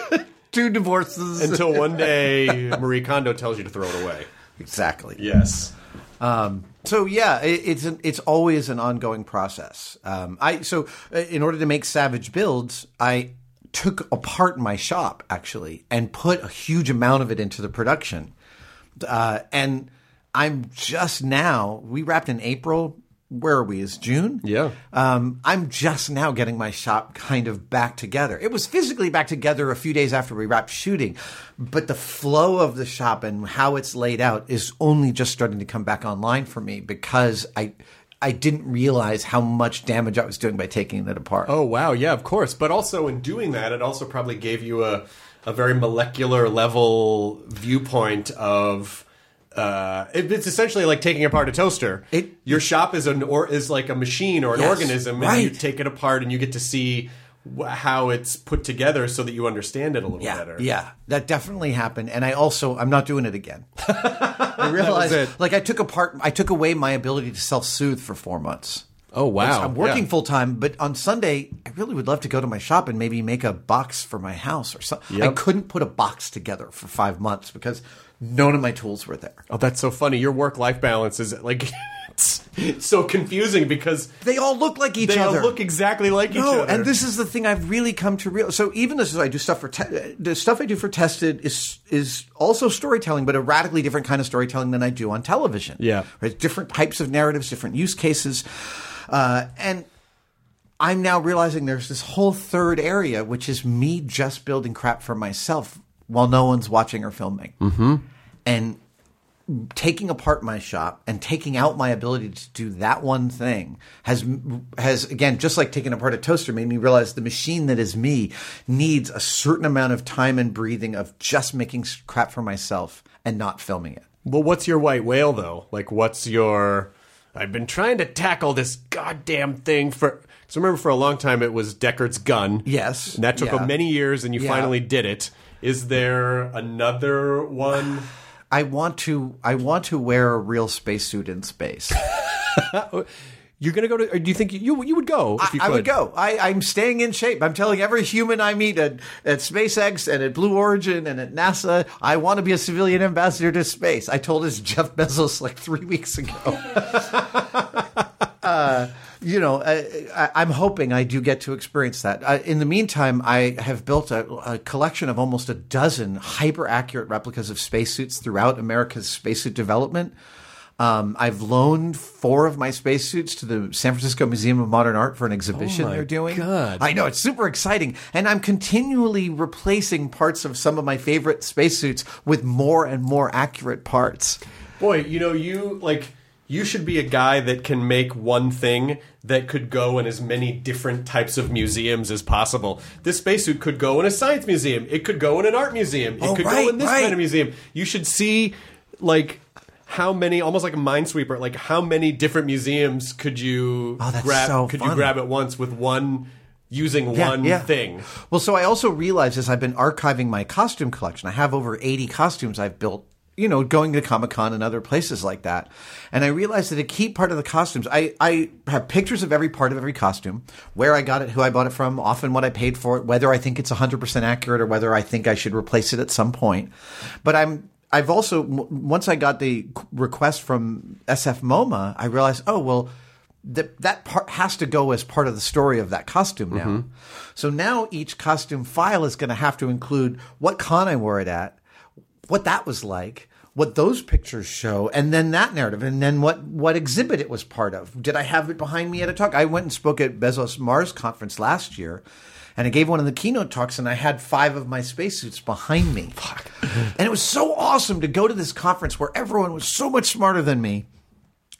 Two divorces. until one day Marie Kondo tells you to throw it away. exactly. Yes. So yeah, it, it's an, it's always an ongoing process. Um, I so uh, in order to make savage builds, I took apart my shop actually and put a huge amount of it into the production. Uh, and I'm just now, we wrapped in April. Where are we? Is June? Yeah. Um, I'm just now getting my shop kind of back together. It was physically back together a few days after we wrapped shooting, but the flow of the shop and how it's laid out is only just starting to come back online for me because I I didn't realize how much damage I was doing by taking it apart. Oh wow, yeah, of course. But also in doing that, it also probably gave you a a very molecular level viewpoint of. Uh, it, it's essentially like taking apart a toaster. It- Your shop is an or is like a machine or an Yes, organism, and you right. take it apart and you get to see wh- how it's put together so that you understand it a little yeah, better. yeah, that definitely happened. And I also I'm not doing it again. I realized like I took apart I took away my ability to self soothe for four months. Oh wow, I'm working full time, but on Sunday, I really would love to go to my shop and maybe make a box for my house or something. I couldn't put a box together for five months because none of my tools were there. Oh, that's so funny. Your work life balance is like it's, so confusing because They all look like each other. they all look exactly like each no, other. and this is the thing I've really come to realize. So even as I do stuff for te- the stuff I do for tested is is also storytelling, but a radically different kind of storytelling than I do on television. Yeah. right? Different types of narratives, different use cases, uh, and I'm now realizing there's this whole third area, which is me just building crap for myself while no one's watching or filming, mm-hmm. and taking apart my shop and taking out my ability to do that one thing has has again just like taking apart a toaster made me realize the machine that is me needs a certain amount of time and breathing of just making crap for myself and not filming it. Well, what's your white whale though? Like, what's your? I've been trying to tackle this goddamn thing for. So remember, for a long time, it was Deckard's gun. Yes. and that took Yeah. many years, and you Yeah. finally did it. Is there another one? I want to I want to wear a real spacesuit in space. You're gonna go to? Or do you think you you would go? If you I, I would go. I, I'm staying in shape. I'm telling every human I meet at, at SpaceX and at Blue Origin and at NASA, I want to be a civilian ambassador to space. I told this Jeff Bezos like three weeks ago. uh, you know, I, I, I'm hoping I do get to experience that. Uh, in the meantime, I have built a, a collection of almost a dozen hyper accurate replicas of spacesuits throughout America's spacesuit development. Um, I've loaned four of my spacesuits to the San Francisco Museum of Modern Art for an exhibition Oh my they're doing. God. I know it's super exciting, and I'm continually replacing parts of some of my favorite spacesuits with more and more accurate parts. Boy, you know, you like you should be a guy that can make one thing that could go in as many different types of museums as possible. This spacesuit could go in a science museum. It could go in an art museum. It Oh, could go in this right. kind of museum. You should see like how many almost like a minesweeper, like how many different museums could you Oh, grab so could you grab at once with one using Yeah, one yeah. thing? Well, so I also realized as I've been archiving my costume collection, I have over 80 costumes I've built, you know, going to Comic Con and other places like that. And I realized that a key part of the costumes, I, I have pictures of every part of every costume, where I got it, who I bought it from, often what I paid for it, whether I think it's 100% accurate or whether I think I should replace it at some point. But I'm, I've also, once I got the request from SF MoMA, I realized, oh, well, that that part has to go as part of the story of that costume now. Mm-hmm. So now each costume file is going to have to include what con I wore it at, what that was like, what those pictures show, and then that narrative, and then what what exhibit it was part of. Did I have it behind me at a talk? I went and spoke at Bezos Mars conference last year. And I gave one of the keynote talks, and I had five of my spacesuits behind me. Fuck. And it was so awesome to go to this conference where everyone was so much smarter than me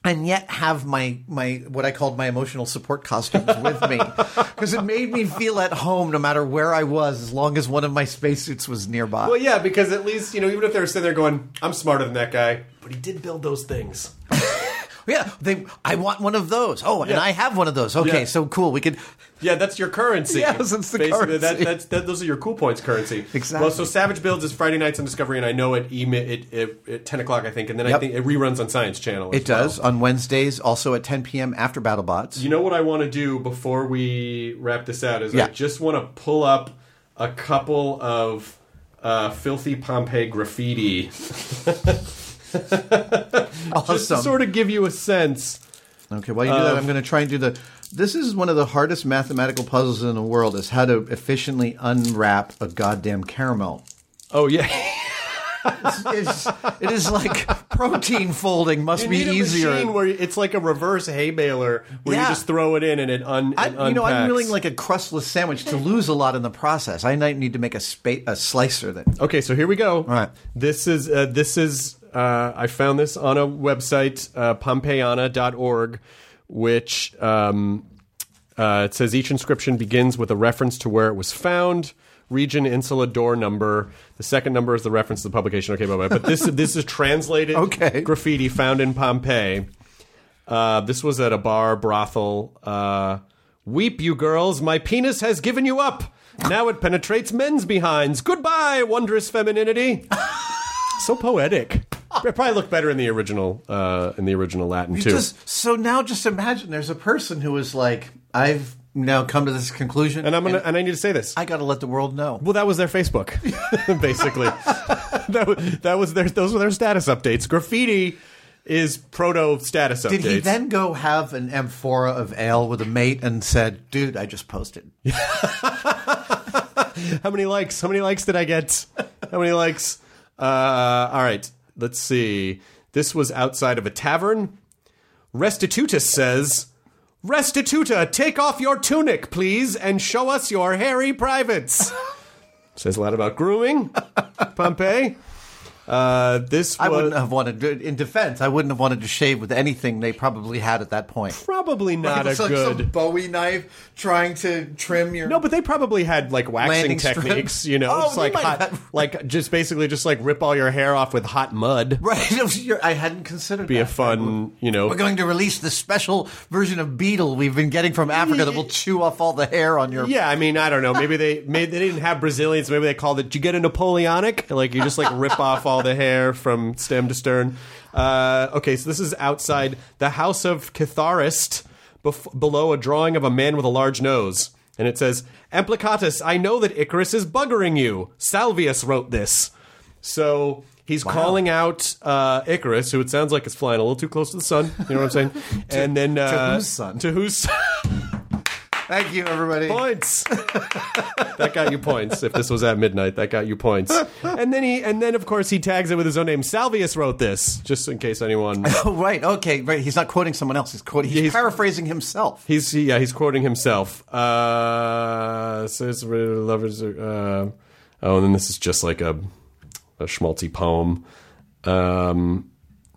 and yet have my my what I called my emotional support costumes with me because it made me feel at home no matter where I was as long as one of my spacesuits was nearby. Well, yeah, because at least you know, even if they were sitting there going, "I'm smarter than that guy," but he did build those things. yeah, they I want one of those. Oh, and Yeah. I have one of those. Okay, Yeah. so cool. We could Yeah, that's your currency. Yes, it's the Basically, That, currency. that's that, those are your cool points currency. Exactly. Well, so Savage Builds is Friday nights on Discovery, and I know it email it, it, at ten o'clock, I think, and then I Yep. think it reruns on Science Channel. as it does well. on Wednesdays, also at 10 p.m. after BattleBots. You know what I want to do before we wrap this out is Yeah. I just want to pull up a couple of uh, filthy Pompeii graffiti, just to awesome. sort of give you a sense. okay, while you do that, I'm going to try and do the This is one of the hardest mathematical puzzles in the world is how to efficiently unwrap a goddamn caramel. Oh yeah. It's, it is like protein folding must You be need a easier. machine where it's like a reverse hay baler where you just throw it in and it un. I, it you know, I'm unpacks. milling like a crustless sandwich to lose a lot in the process. I might need to make a spa- a slicer that. Okay, so here we go. right. This is uh, this is uh, I found this on a website uh, pompeiana.org which um, uh, it says each inscription begins with a reference to where it was found, region, insula, door number. The second number is the reference to the publication. Okay, bye bye. But this this is translated Okay. graffiti found in Pompeii. Uh, this was at a bar brothel. Uh, Weep, you girls! My penis has given you up. Now it penetrates men's behinds. Goodbye, wondrous femininity. so poetic. It probably looked better in the original, uh, in the original Latin too. Just, so now just imagine there's a person who is like, I've now come to this conclusion. and I'm gonna, and I need to say this. I got to let the world know. Well, that was their Facebook, basically. that, was, that was their those were their status updates. Graffiti is proto status updates. Did he then go have an amphora of ale with a mate and said, "Dude, I just posted." How many likes? How many likes did I get? How many likes? Uh, all right, let's see. This was outside of a tavern. Restitutus says, Restituta, take off your tunic, please, and show us your hairy privates. says a lot about grooming. Pompey. Uh, this I was wouldn't have wanted, in defense, I wouldn't have wanted to shave with anything they probably had at that point. probably not a It's like good. some Bowie knife trying to trim your. No, but they probably had like waxing techniques, you know, Oh, like hot, have- like just basically just like rip all your hair off with hot mud. right. it was your- I hadn't considered. Be that. a fun, you know. We're going to release the special version of Beetle we've been getting from Africa that will chew off all the hair on your. Yeah, I mean, I don't know. Maybe they maybe they didn't have Brazilians. Maybe they called it. Did you get a Napoleonic? Like you just like rip off all the hair from stem to stern. Uh, okay, so this is outside the house of Catharist, bef- below a drawing of a man with a large nose, and it says, "Amplicatus, I know that Icarus is buggering you. Salvius wrote this." So. He's calling out uh, Icarus, who it sounds like is flying a little too close to the sun. You know what I'm saying? and then uh, whose sun? To whose Thank you, everybody. points. that got you points. If this was at midnight, that got you points. And then he, and then of course he tags it with his own name. Salvius wrote this, just in case anyone. Oh, right. Okay. Right. He's not quoting someone else. He's quoting. He's, He's- paraphrasing himself. He's yeah, he's quoting himself. Uh, says lovers. Uh, oh, and then this is just like a a schmaltzy poem. Um,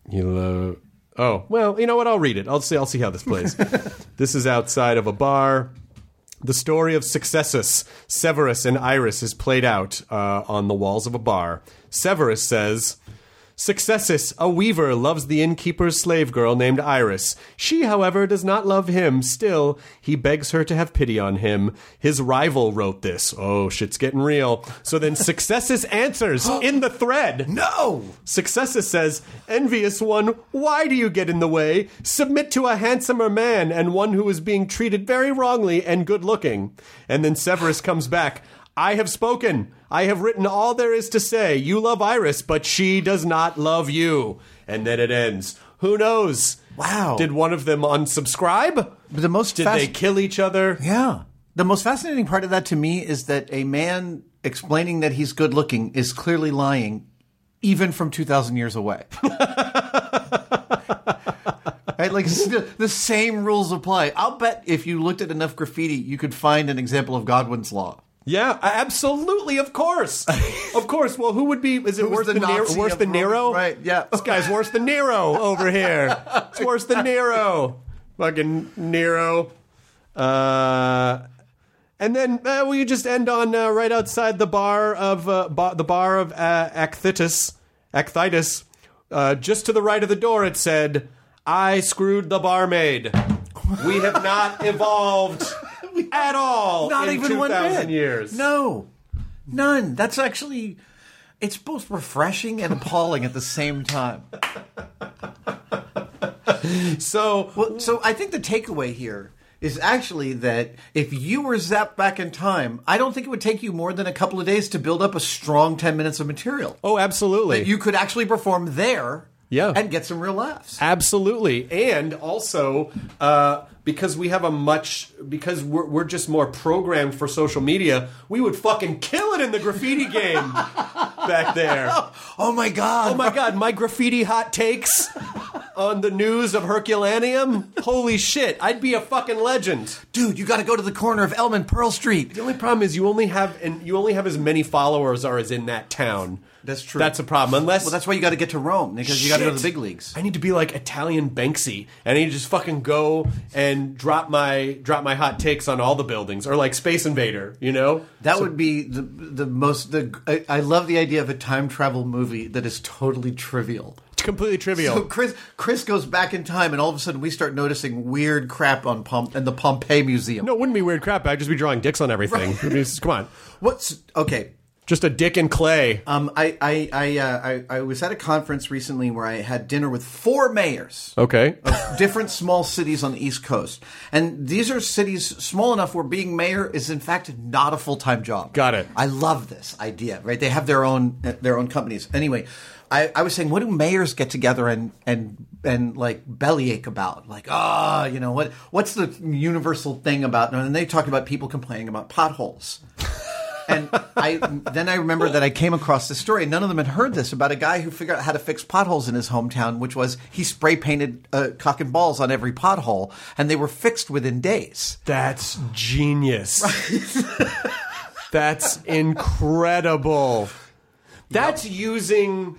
you love. Oh well, you know what? I'll read it. I'll see. I'll see how this plays. this is outside of a bar. The story of Successus, Severus, and Iris is played out uh, on the walls of a bar. Severus says, Successus, a weaver, loves the innkeeper's slave girl named Iris. She, however, does not love him. Still, he begs her to have pity on him. His rival wrote this. Oh, shit's getting real. So then Successus answers in the thread. No. Successus says, Envious one, why do you get in the way? Submit to a handsomer man and one who is being treated very wrongly and good looking. And then Severus comes back. I have spoken. I have written all there is to say. You love Iris, but she does not love you. And then it ends. Who knows? Wow. Did one of them unsubscribe? But the most Did fas- they kill each other? Yeah. The most fascinating part of that to me is that a man explaining that he's good looking is clearly lying, even from 2,000 years away. right? Like, the same rules apply. I'll bet if you looked at enough graffiti, you could find an example of Godwin's Law. Yeah, absolutely, of course. of course. Well, who would be is it Who's worse the than Nero? Worse of than Rome? Nero? Right, yeah. This guy's worse than Nero over here. It's worse than Nero. Fucking Nero. Uh and then uh, we just end on uh, right outside the bar of uh, ba- the bar of uh, Acthitus. Uh, just to the right of the door, it said, "I screwed the barmaid." We have not evolved at all. Not even one 2,000 bit. years. No, none. That's actually, it's both refreshing and appalling at the same time. So Well, so I think the takeaway here is actually that if you were zapped back in time, I don't think it would take you more than a couple of days to build up a strong 10 minutes of material. Oh, absolutely. That you could actually perform there Yeah. and get some real laughs. Absolutely, and also uh, because we have a much because we're, we're just more programmed for social media, we would fucking kill it in the graffiti game back there. Oh my god! Oh my god, my graffiti hot takes on the news of Herculaneum. Holy shit, I'd be a fucking legend. dude, you got to go to the corner of Elm and Pearl Street. The only problem is you only have and you only have as many followers are as in that town. That's true. That's a problem. Unless Well, that's why you got to get to Rome because you got to go to the big leagues. I need to be like Italian Banksy, and I need to just fucking go and drop my drop my hot takes on all the buildings, or like Space Invader, you know? That would be the the most. The I, I love the idea of a time travel movie that is totally trivial. It's completely trivial. So Chris Chris goes back in time, and all of a sudden we start noticing weird crap on Pomp and the Pompeii Museum. no, it wouldn't be weird crap. I'd just be drawing dicks on everything. I mean, it's- come on, What's okay? Just a dick and clay. Um, I I I, uh, I I was at a conference recently where I had dinner with four mayors. Okay. of different small cities on the East Coast. And these are cities small enough where being mayor is in fact not a full-time job. Got it. I love this idea, right? They have their own their own companies. Anyway, I, I was saying, what do mayors get together and and and like bellyache about? Like, ah, you know what? What's the universal thing about? And they talked about people complaining about potholes. And I then I remember that I came across this story. and None of them had heard this about a guy who figured out how to fix potholes in his hometown, which was he spray painted uh, cock and balls on every pothole, and they were fixed within days. That's genius. That's incredible. That's using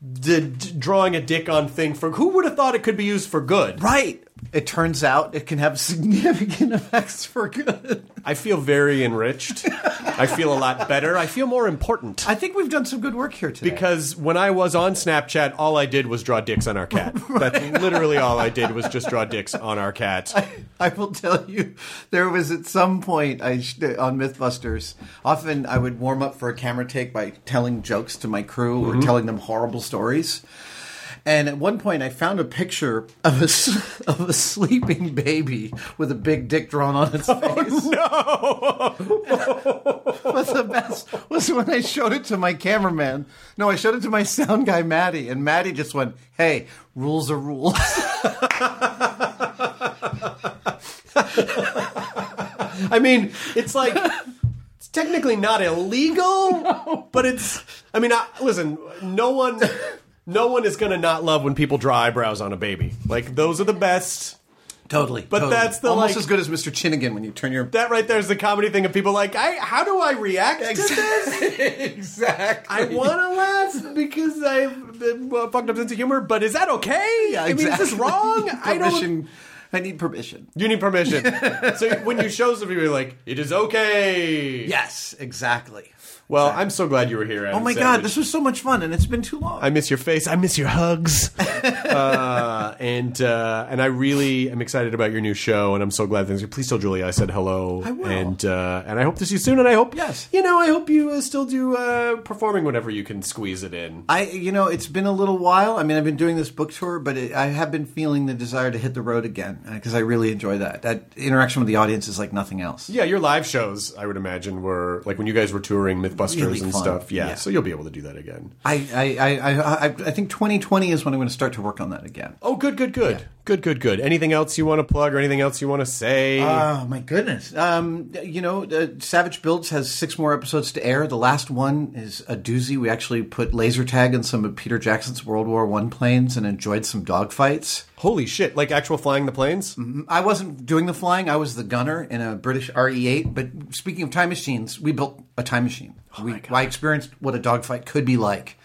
the d- drawing a dick on thing for who would have thought it could be used for good? Right. It turns out it can have significant effects for good. I feel very enriched. I feel a lot better. I feel more important. I think we've done some good work here today. Because when I was on Snapchat, all I did was draw dicks on our cat. That's literally all I did was just draw dicks on our cat. I will tell you, there was at some point I sh- on MythBusters. Often I would warm up for a camera take by telling jokes to my crew or mm-hmm. telling them horrible stories. And at one point, I found a picture of a of a sleeping baby with a big dick drawn on its oh, face. Oh, No! But the best was when I showed it to my cameraman. No, I showed it to my sound guy, Maddie, and Maddie just went, "Hey, rules are rules." I mean, it's like it's technically not illegal, but it's. I mean, I, listen, no one, no one is gonna not love when people draw eyebrows on a baby. Like those are the best. totally, But totally. that's the, almost like- as good as Mr. Chinnigan when you turn your That right there is the comedy thing of people like, I how do I react to this? exactly. I want to laugh because I have a fucked up sense of humor, but is that okay? Yeah, I mean, is this wrong? I don't. I need permission. You need permission. so when you show some people, you're like, it is okay. Yes, exactly. Well, I'm so glad you were here. Oh Adam my Savage. god, this was so much fun, and it's been too long. I miss your face. I miss your hugs. uh, and uh, and I really am excited about your new show, and I'm so glad things. Please tell Julia I said hello. I will. And uh, and I hope to see you soon. And I hope Yes. you know, I hope you uh, still do uh, performing whenever you can squeeze it in. I, you know, it's been a little while. I mean, I've been doing this book tour, but it, I have been feeling the desire to hit the road again because I really enjoy that. That interaction with the audience is like nothing else. Yeah, your live shows, I would imagine, were like when you guys were touring MythBusters Really and fun. stuff. Yeah, Yeah. so you'll be able to do that again. I, I, I, I, I, I think 2020 is when I'm going to start to work on that again. Oh, good, good, good, good, good, good. Anything else you want to plug or anything else you want to say? Oh my goodness! Um, you know, uh, Savage Builds has six more episodes to air. The last one is a doozy. We actually put laser tag in some of Peter Jackson's World War One planes and enjoyed some dogfights. Holy shit! Like actual flying the planes? I wasn't doing the flying. I was the gunner in a British RE-8. But speaking of time machines, we built a time machine. we, I experienced what a dogfight could be like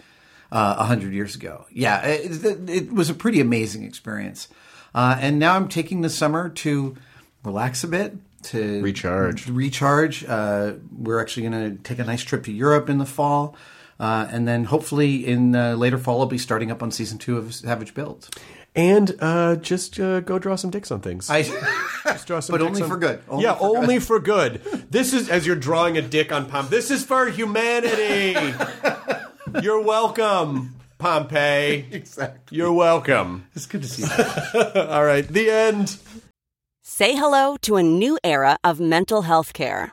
uh, a hundred years ago. Yeah, it, it, it was a pretty amazing experience. Uh, and now I'm taking the summer to relax a bit, to Recharge. Recharge. Uh, we're actually going to take a nice trip to Europe in the fall. Uh, and then hopefully in uh, later fall, I'll be starting up on season two of Savage Builds. And uh, just uh, go draw some dicks on things. I, Just draw some but dicks only on- for good. Only yeah, for good. only for good. This is as you're drawing a dick on Pompeii. This is for humanity. you're welcome, Pompeii. exactly. You're welcome. It's good to see you. All right, the end. Say hello to a new era of mental health care.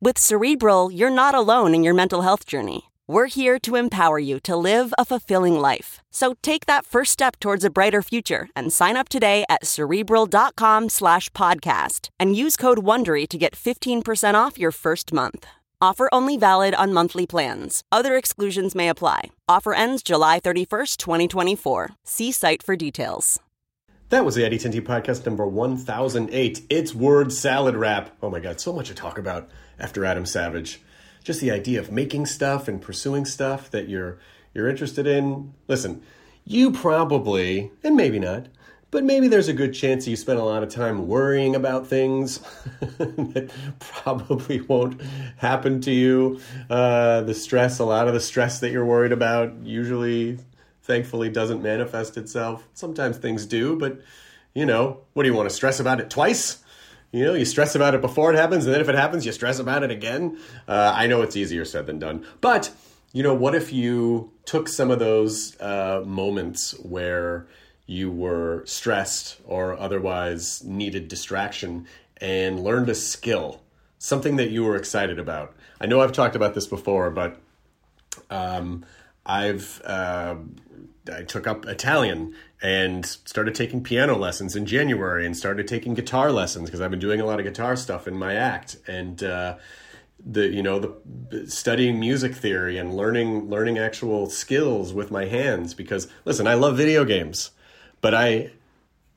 With Cerebral, you're not alone in your mental health journey. We're here to empower you to live a fulfilling life. So take that first step towards a brighter future and sign up today at cerebral.com slash podcast and use code WONDERY to get 15% off your first month. Offer only valid on monthly plans. Other exclusions may apply. Offer ends July 31st, 2024. See site for details. That was the ID10T podcast number 1008. It's word salad wrap. Oh my god, so much to talk about after Adam Savage. Just the idea of making stuff and pursuing stuff that you're you're interested in. Listen, you probably, and maybe not, but maybe there's a good chance you spend a lot of time worrying about things that probably won't happen to you. Uh, the stress, a lot of the stress that you're worried about, usually, thankfully, doesn't manifest itself. Sometimes things do, but you know, what do you want to stress about it twice? You know, you stress about it before it happens, and then if it happens, you stress about it again. Uh, I know it's easier said than done. But, you know, what if you took some of those uh, moments where you were stressed or otherwise needed distraction and learned a skill, something that you were excited about? I know I've talked about this before, but um, I've uh, I took up Italian and started taking piano lessons in January and started taking guitar lessons because I've been doing a lot of guitar stuff in my act and uh, the you know the studying music theory and learning learning actual skills with my hands because listen I love video games but I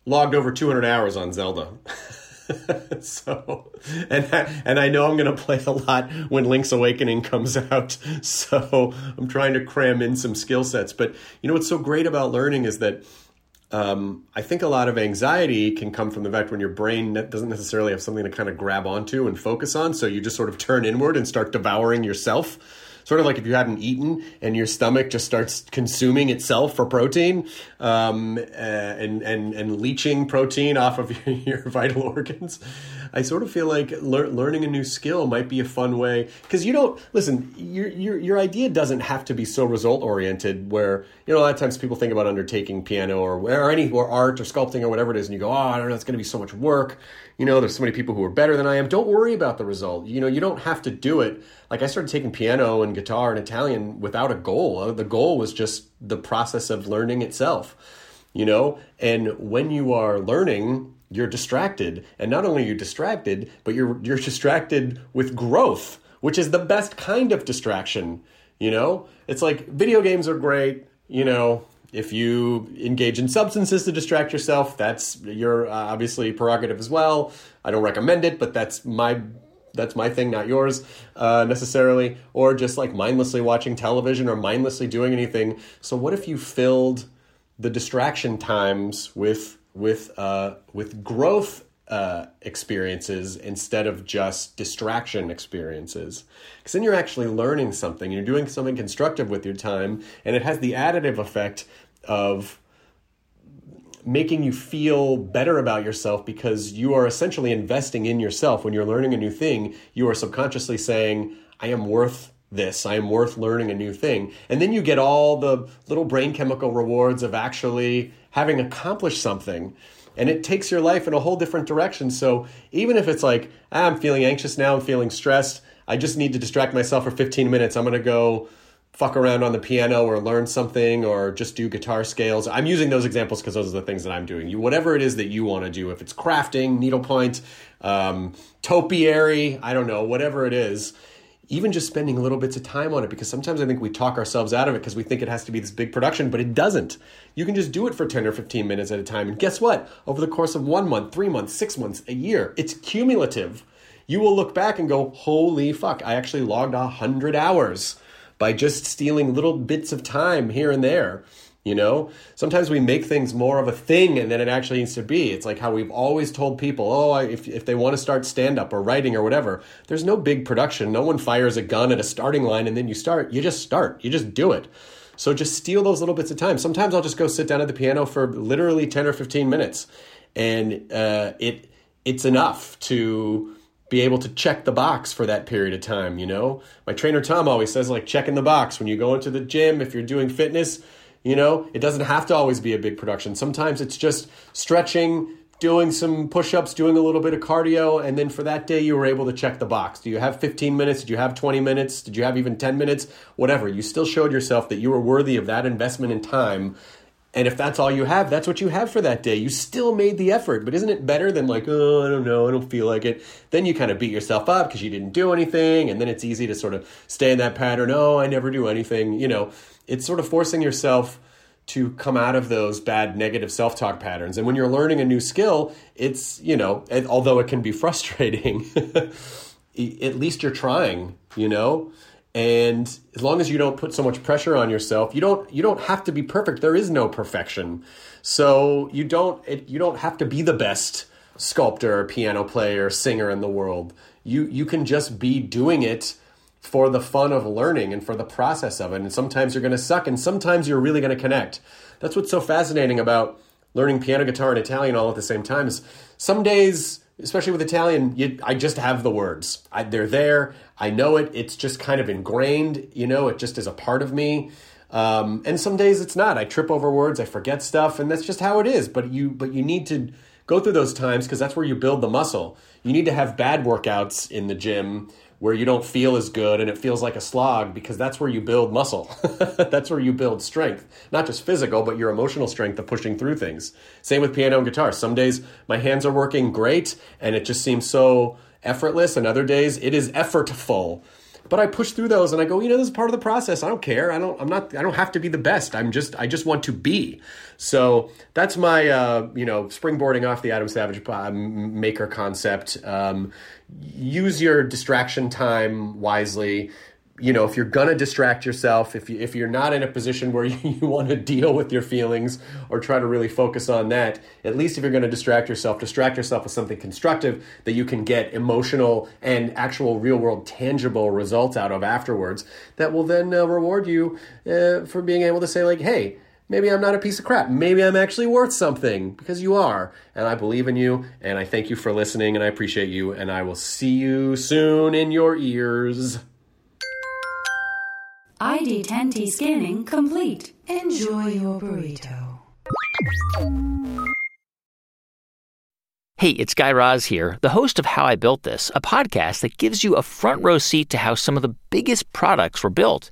logged over 200 hours on Zelda. so and I, and I know I'm going to play a lot when Link's Awakening comes out. So I'm trying to cram in some skill sets. But you know what's so great about learning is that um, I think a lot of anxiety can come from the fact when your brain doesn't necessarily have something to kind of grab onto and focus on. So you just sort of turn inward and start devouring yourself sort of like if you hadn't eaten and your stomach just starts consuming itself for protein um, uh, and, and, and leaching protein off of your, your vital organs. I sort of feel like lear- learning a new skill might be a fun way because you don't listen. Your, your your idea doesn't have to be so result oriented. Where you know a lot of times people think about undertaking piano or or any or art or sculpting or whatever it is, and you go, oh, I don't know, it's going to be so much work. You know, there's so many people who are better than I am. Don't worry about the result. You know, you don't have to do it. Like I started taking piano and guitar and Italian without a goal. Uh, the goal was just the process of learning itself. You know, and when you are learning you're distracted and not only are you distracted but you're you're distracted with growth which is the best kind of distraction you know? It's like video games are great you know? If you engage in substances to distract yourself that's your uh, obviously prerogative as well. I don't recommend it but that's my that's my thing not yours uh, necessarily. Or just like mindlessly watching television or mindlessly doing anything. So what if you filled the distraction times with with uh, with growth uh, experiences instead of just distraction experiences. Because then you're actually learning something. You're doing something constructive with your time, and it has the additive effect of making you feel better about yourself because you are essentially investing in yourself. When you're learning a new thing, you are subconsciously saying, I am worth this. I am worth learning a new thing. And then you get all the little brain chemical rewards of actually having accomplished something. And it takes your life in a whole different direction. So even if it's like, ah, I'm feeling anxious now, I'm feeling stressed, I just need to distract myself for 15 minutes. I'm going to go fuck around on the piano or learn something or just do guitar scales. I'm using those examples because those are the things that I'm doing. You whatever it is that you want to do, if it's crafting, needlepoint, um, topiary, I don't know, whatever it is even just spending little bits of time on it because sometimes I think we talk ourselves out of it because we think it has to be this big production, but it doesn't. You can just do it for 10 or 15 minutes at a time. And guess what? Over the course of one month, three months, six months, a year, it's cumulative. You will look back and go, holy fuck, I actually logged 100 hours by just stealing little bits of time here and there. You know, sometimes we make things more of a thing and than it actually needs to be. It's like how we've always told people, oh, if, if they want to start stand up or writing or whatever, there's no big production. No one fires a gun at a starting line and then you start. You just start, you just do it. So just steal those little bits of time. Sometimes I'll just go sit down at the piano for literally 10 or 15 minutes and uh, it it's enough to be able to check the box for that period of time, you know? My trainer Tom always says like checking the box when you go into the gym, if you're doing fitness, you know, it doesn't have to always be a big production. Sometimes it's just stretching, doing some push-ups, doing a little bit of cardio, and then for that day you were able to check the box. Do you have 15 minutes? Did you have 20 minutes? Did you have even 10 minutes? Whatever. You still showed yourself that you were worthy of that investment in time and if that's all you have, that's what you have for that day. You still made the effort, but isn't it better than like, oh, I don't know, I don't feel like it? Then you kind of beat yourself up because you didn't do anything, and then it's easy to sort of stay in that pattern. Oh, I never do anything. You know, it's sort of forcing yourself to come out of those bad negative self-talk patterns. And when you're learning a new skill, it's, you know, although it can be frustrating, at least you're trying, you know? And as long as you don't put so much pressure on yourself you don't you don't have to be perfect. There is no perfection. So you don't it, you don't have to be the best sculptor piano player singer in the world. You you can just be doing it for the fun of learning and for the process of it. And sometimes you're going to suck and sometimes you're really going to connect. That's what's so fascinating about learning piano guitar and italian all at the same time is some days especially with Italian, you, I just have the words. I, they're there. I know it. It's just kind of ingrained. You know, it just is a part of me. Um, and some days it's not. I trip over words. I forget stuff, and that's just how it is. But you, but you need to go through those times because that's where you build the muscle. You need to have bad workouts in the gym where you don't feel as good and it feels like a slog because that's where you build muscle. that's where you build strength, not just physical, but your emotional strength of pushing through things. Same with piano and guitar. Some days my hands are working great and it just seems so effortless, and other days it is effortful but I push through those and I go, you know, this is part of the process. I don't care. I don't. I'm not. I don't have to be the best. I'm just. I just want to be. So that's my, uh, you know, springboarding off the Adam Savage uh, maker concept. Um, use your distraction time wisely you know, if you're gonna distract yourself, if you if you're not in a position where you, you want to deal with your feelings or try to really focus on that, at least if you're gonna distract yourself, distract yourself with something constructive that you can get emotional and actual real world tangible results out of afterwards. That will then uh, reward you uh, for being able to say like, hey. Maybe I'm not a piece of crap. Maybe I'm actually worth something because you are. And I believe in you. And I thank you for listening and I appreciate you. And I will see you soon in your ears. ID10T scanning complete. Enjoy your burrito. Hey, it's Guy Raz here, the host of How I Built This, a podcast that gives you a front row seat to how some of the biggest products were built